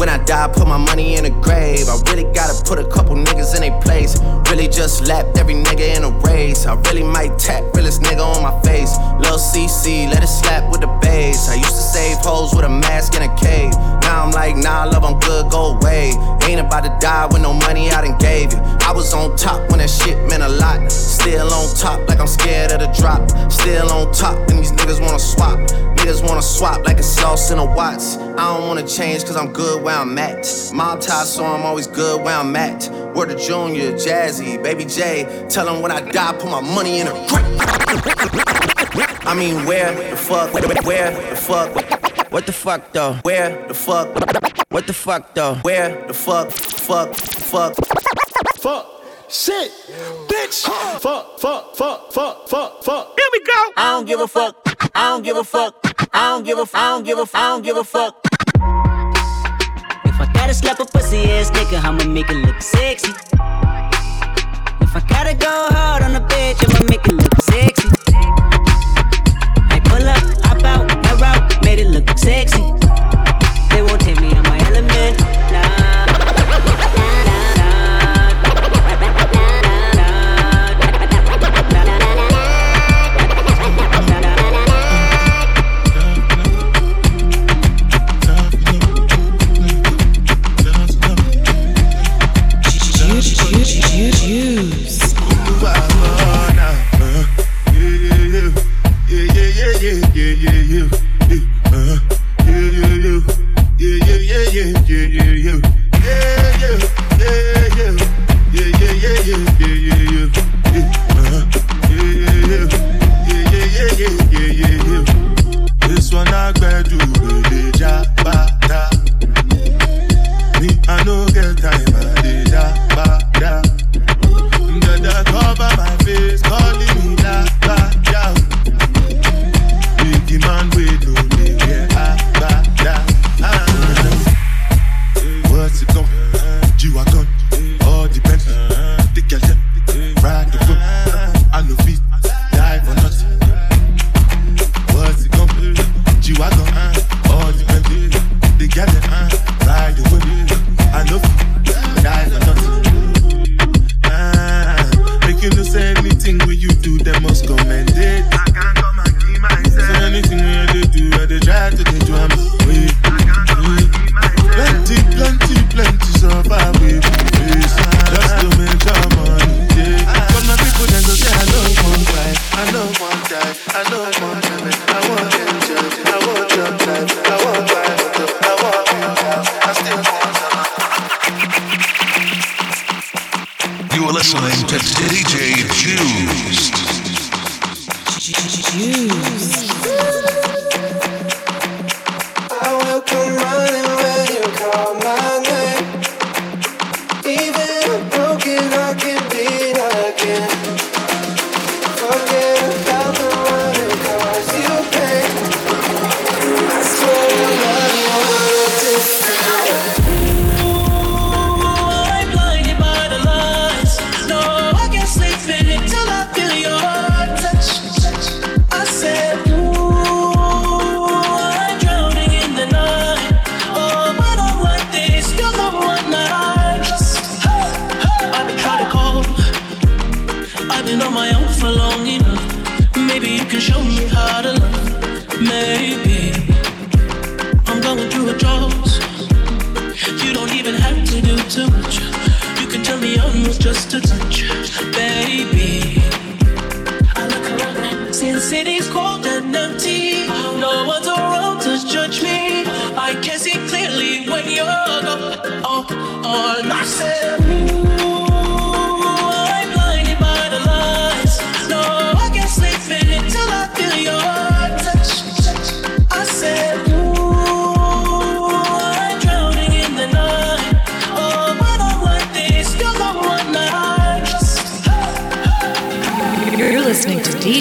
When I die, put my money in the grave. I really gotta put a couple niggas in their place. Really just lapped every nigga in a race. I really might tap realest nigga on my face. Lil CC, let it slap with the bass. I used to save hoes with a mask in a cave. Now I'm like, nah, love, I'm good, go away. Ain't about to die with no money I done gave you. I was on top when that shit meant a lot. Still on top, like I'm scared of the drop. Still on top, and these niggas wanna swap. Niggas wanna swap like it's sauce in a watts. I don't wanna change cause I'm good where I'm at. Mob tie, so I'm always good where I'm at. Word to Junior, Jazzy, Baby J. Tell them when I die, put my money in a I mean, where the fuck, where the fuck, what the fuck though? Where the fuck, what the fuck though? Where the fuck, fuck, fuck, fuck. Fuck, shit, bitch, fuck, fuck, fuck, fuck, fuck, fuck. Here we go. I don't give a fuck. I don't give a fuck. I don't give a. I don't give a. I don't give a fuck. If I gotta slap a pussy ass nigga, I'ma make it look sexy. If I gotta go hard on a bitch, I'ma make it look sexy. I pull up, hop out, that route, made it look sexy. They won't take me on my element.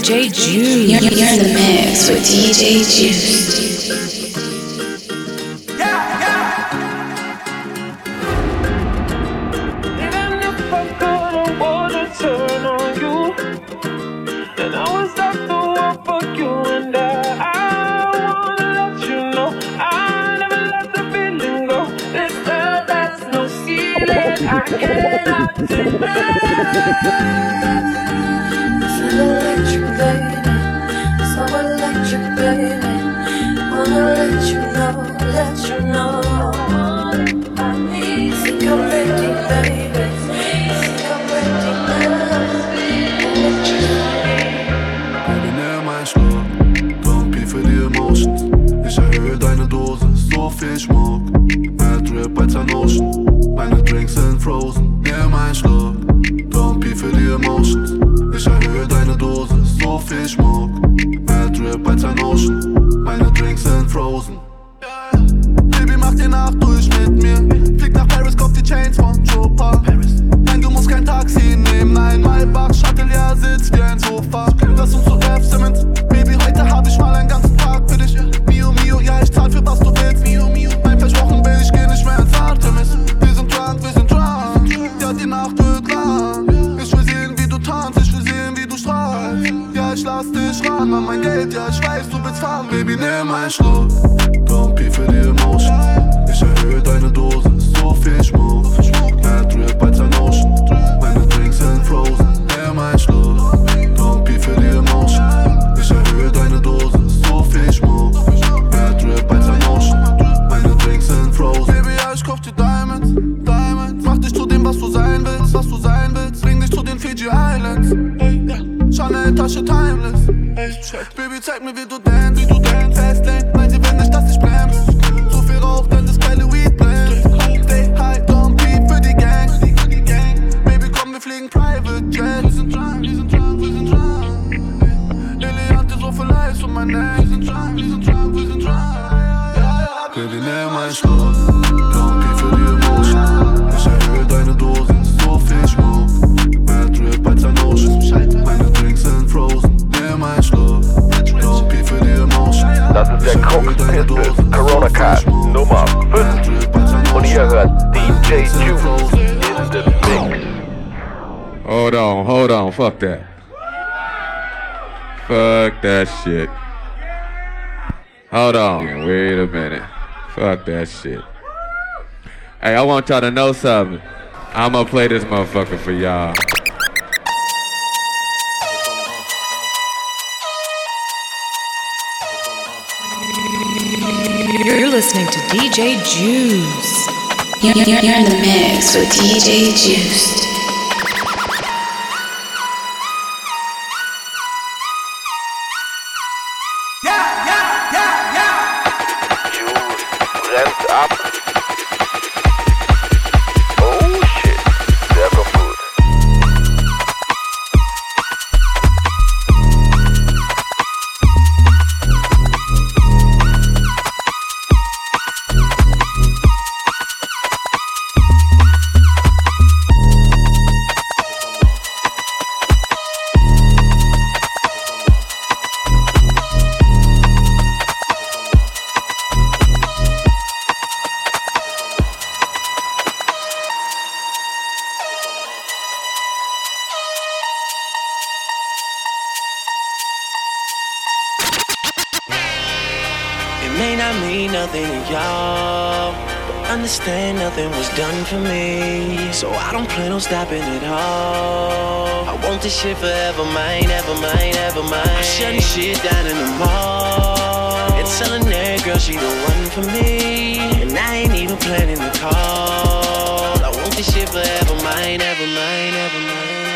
DJ Juice. You're, you're in the mix with DJ Juice. Y'all to know something. I'm gonna play this motherfucker for y'all. You're listening to DJ Juice. You're, you're, you're in the mix with DJ Juiced. On stopping at all. I want this shit forever, mine, ever mine, ever mine. I'm shit down in the mall. And telling that girl she the one for me. And I ain't even planning the call. I want this shit forever, mine, ever mine, ever mine.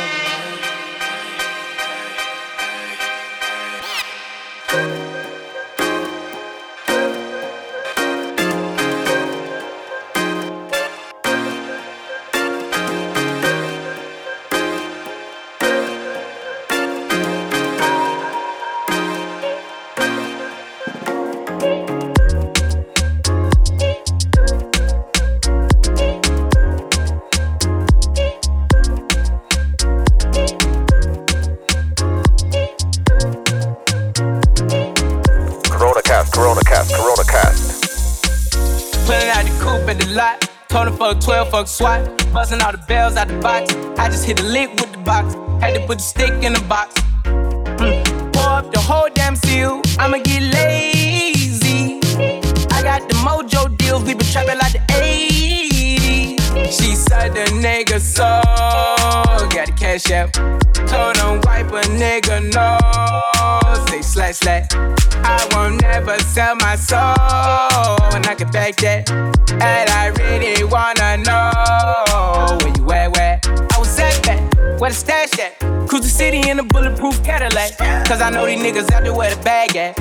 Him fuck 12, fuck SWAT. Busting all the bells out the box. I just hit the lick with the box. Had to put the stick in the box. Hmm. Pour up the whole damn seal. I'ma get lazy. I got the mojo deals. We been trapping like the 80s. She said the nigga so. Got the cash out. Told him wipe a nigga no. Slash slash. I won't never sell my soul. And I can back that. And I really wanna know where you at, where? I was at that. Where the stash at? City in a bulletproof Cadillac. Cause I know these niggas out there where the bag at.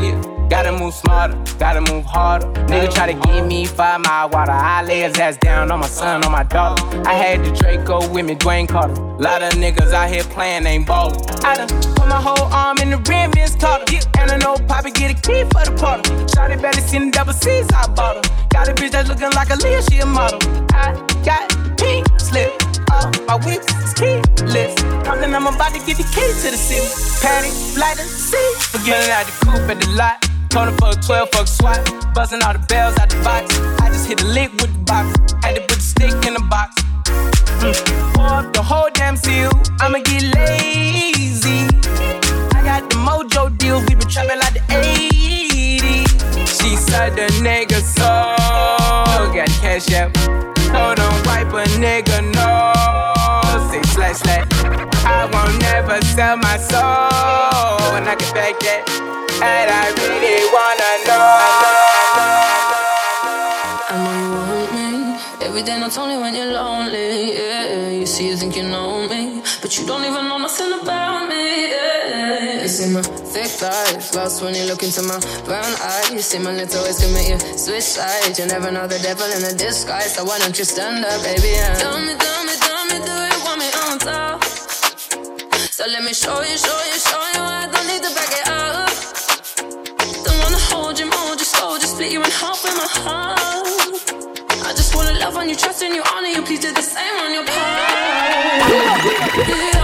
Gotta move smarter, gotta move harder. Nigga try to give me five mile water. I lay his ass down on my son, on my daughter. I had the Draco with me, Dwayne Carter. Lot of niggas out here playing, ain't ballin'. I done put my whole arm in the rim, Vince Carter. And I know Poppy get a key for the party. Shotty better seen the double C's, I bought her. Got a bitch that's looking like a Leah, she a model. I got pink slip. My whip is keyless. Compton, I'm about to get the key to the city. Patty, light the seat. Forgetting out the coupe at the lot. Told him fuck 12, fuck swap. Buzzing all the bells out the box. I just hit a lick with the box. Had to put the stick in the box. Mm. Pour up the whole damn seal. I'ma get lazy. I got the mojo deals. We been trapping like the 80s. She said the nigga so. Got cash out. Him wipe a nigga no. Say slash slash. I won't never sell my soul. And I can back that. And I really wanna know. Every day, not only when you're lonely, yeah. You see, you think you know me, but you don't even know nothing about me, yeah. You see my thick thighs, lost when you look into my brown eyes. You see my lips always commit you switch sides. You never know the devil in a disguise, so why don't you stand up, baby? Yeah. tell me, tell me, tell me, do you want me on top? So let me show you, show you, show you. I don't need to back it up. Don't wanna hold you more, just go, just split you in half with my heart love on you, trusting you, honor you. Please do the same on your part. Yeah.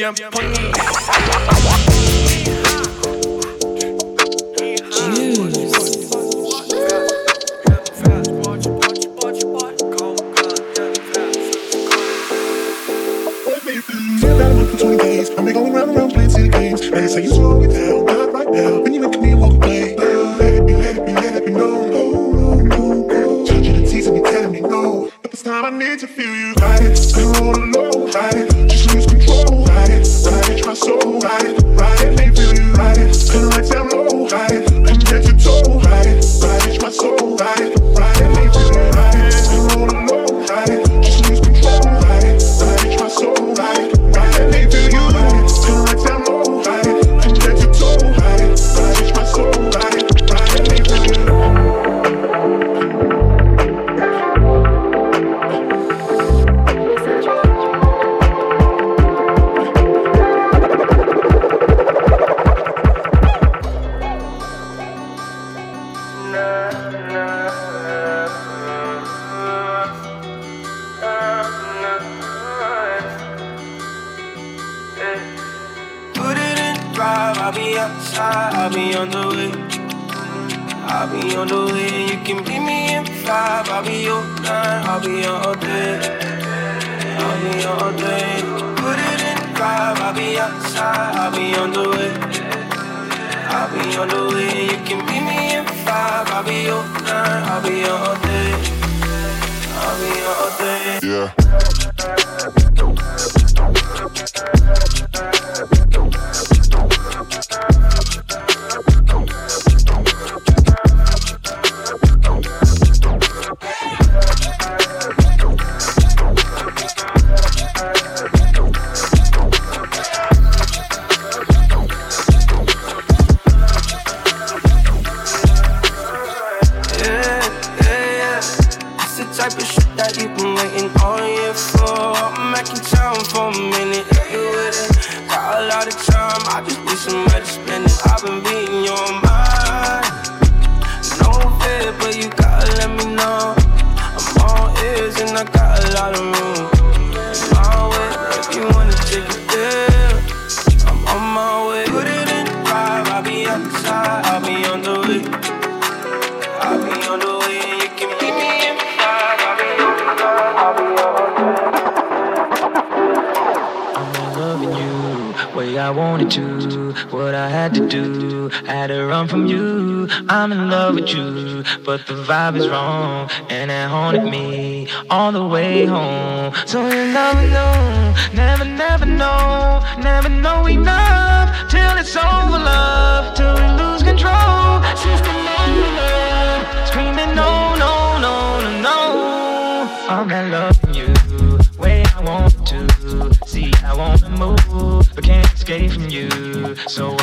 Pull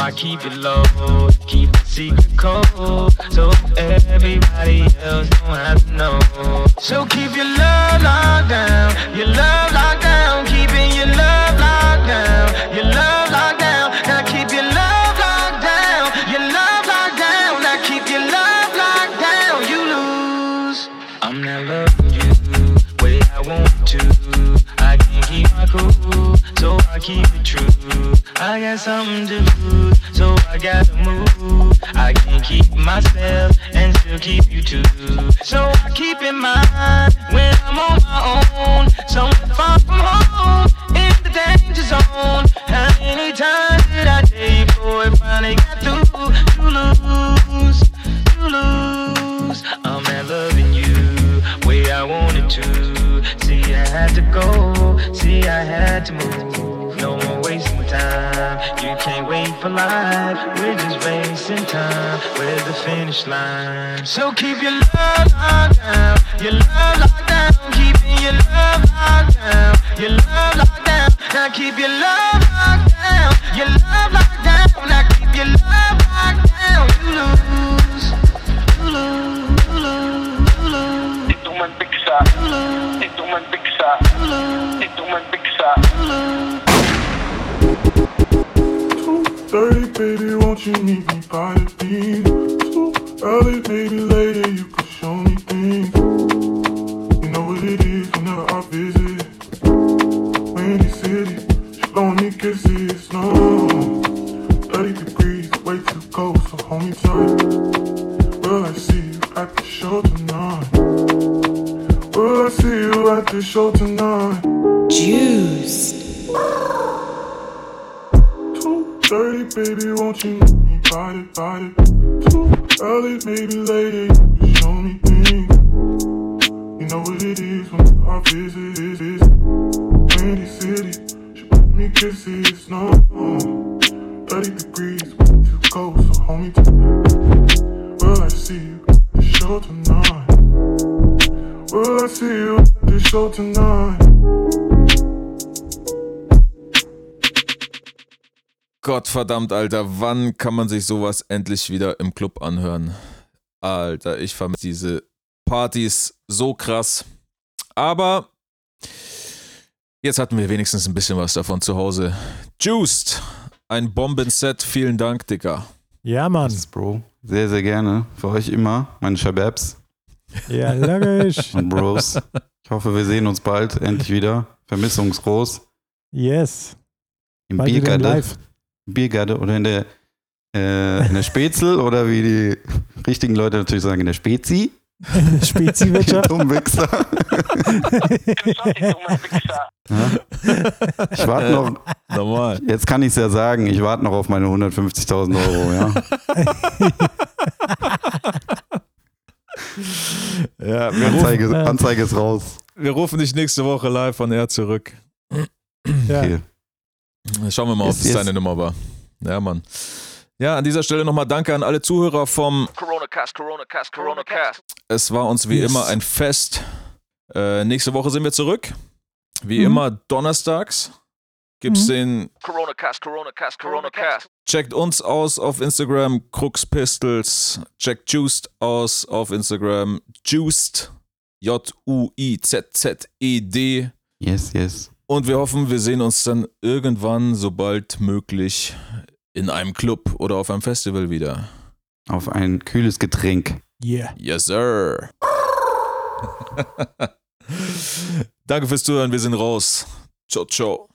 I keep it low, keep the secret cold, so everybody else don't have So keep your love by the Too early, maybe later, you show me things. You know what it is when I visit, is, is Windy City, she put me kisses, no 30 degrees, way too cold, so hold me tight. Will I see you at the show tonight? Will I see you at the show tonight? Gottverdammt, Alter, wann kann man sich sowas endlich wieder im Club anhören? Alter, ich vermisse diese Partys so krass. Aber jetzt hatten wir wenigstens ein bisschen was davon zu Hause. Juiced, ein Bombenset, vielen Dank, Dicker. Ja, Mann. Bro, sehr, sehr gerne. Für euch immer, meine Shababs. Ja, logisch. Und Bros. Ich hoffe, wir sehen uns bald endlich wieder. Vermissungsgroß. Yes. Im wieder Biergarde. oder in der, äh, in der Spätzl oder wie die richtigen Leute natürlich sagen, in der Spezi. Spezi-Wirtschaft. Dummwichser. ja. Ich warte noch. Normal. Jetzt kann ich es ja sagen, ich warte noch auf meine 150.000 Euro, ja. Ja, wir Anzeige, rufen, Anzeige ist raus. wir rufen dich nächste Woche live von R zurück. Ja. Okay. Schauen wir mal, ob yes. deine Nummer war. Ja, Mann. Ja, an dieser Stelle nochmal danke an alle Zuhörer vom Corona Cast, Corona Cast, Corona Cast. Es war uns wie Yes. immer ein Fest. Äh, nächste Woche sind wir zurück. Wie Mhm. immer donnerstags gibt's Mhm. den. Corona Cast, Corona Cast, Corona Cast. Checkt uns aus auf Instagram, Crooks Pistols. Checkt Juiced aus auf Instagram, Juiced. J-U-I-Z-Z-E-D. Yes, yes. Und wir hoffen, wir sehen uns dann irgendwann, sobald möglich, in einem Club oder auf einem Festival wieder. Auf ein kühles Getränk. Yeah. Yes, sir. Danke fürs Zuhören, wir sind raus. Ciao, ciao.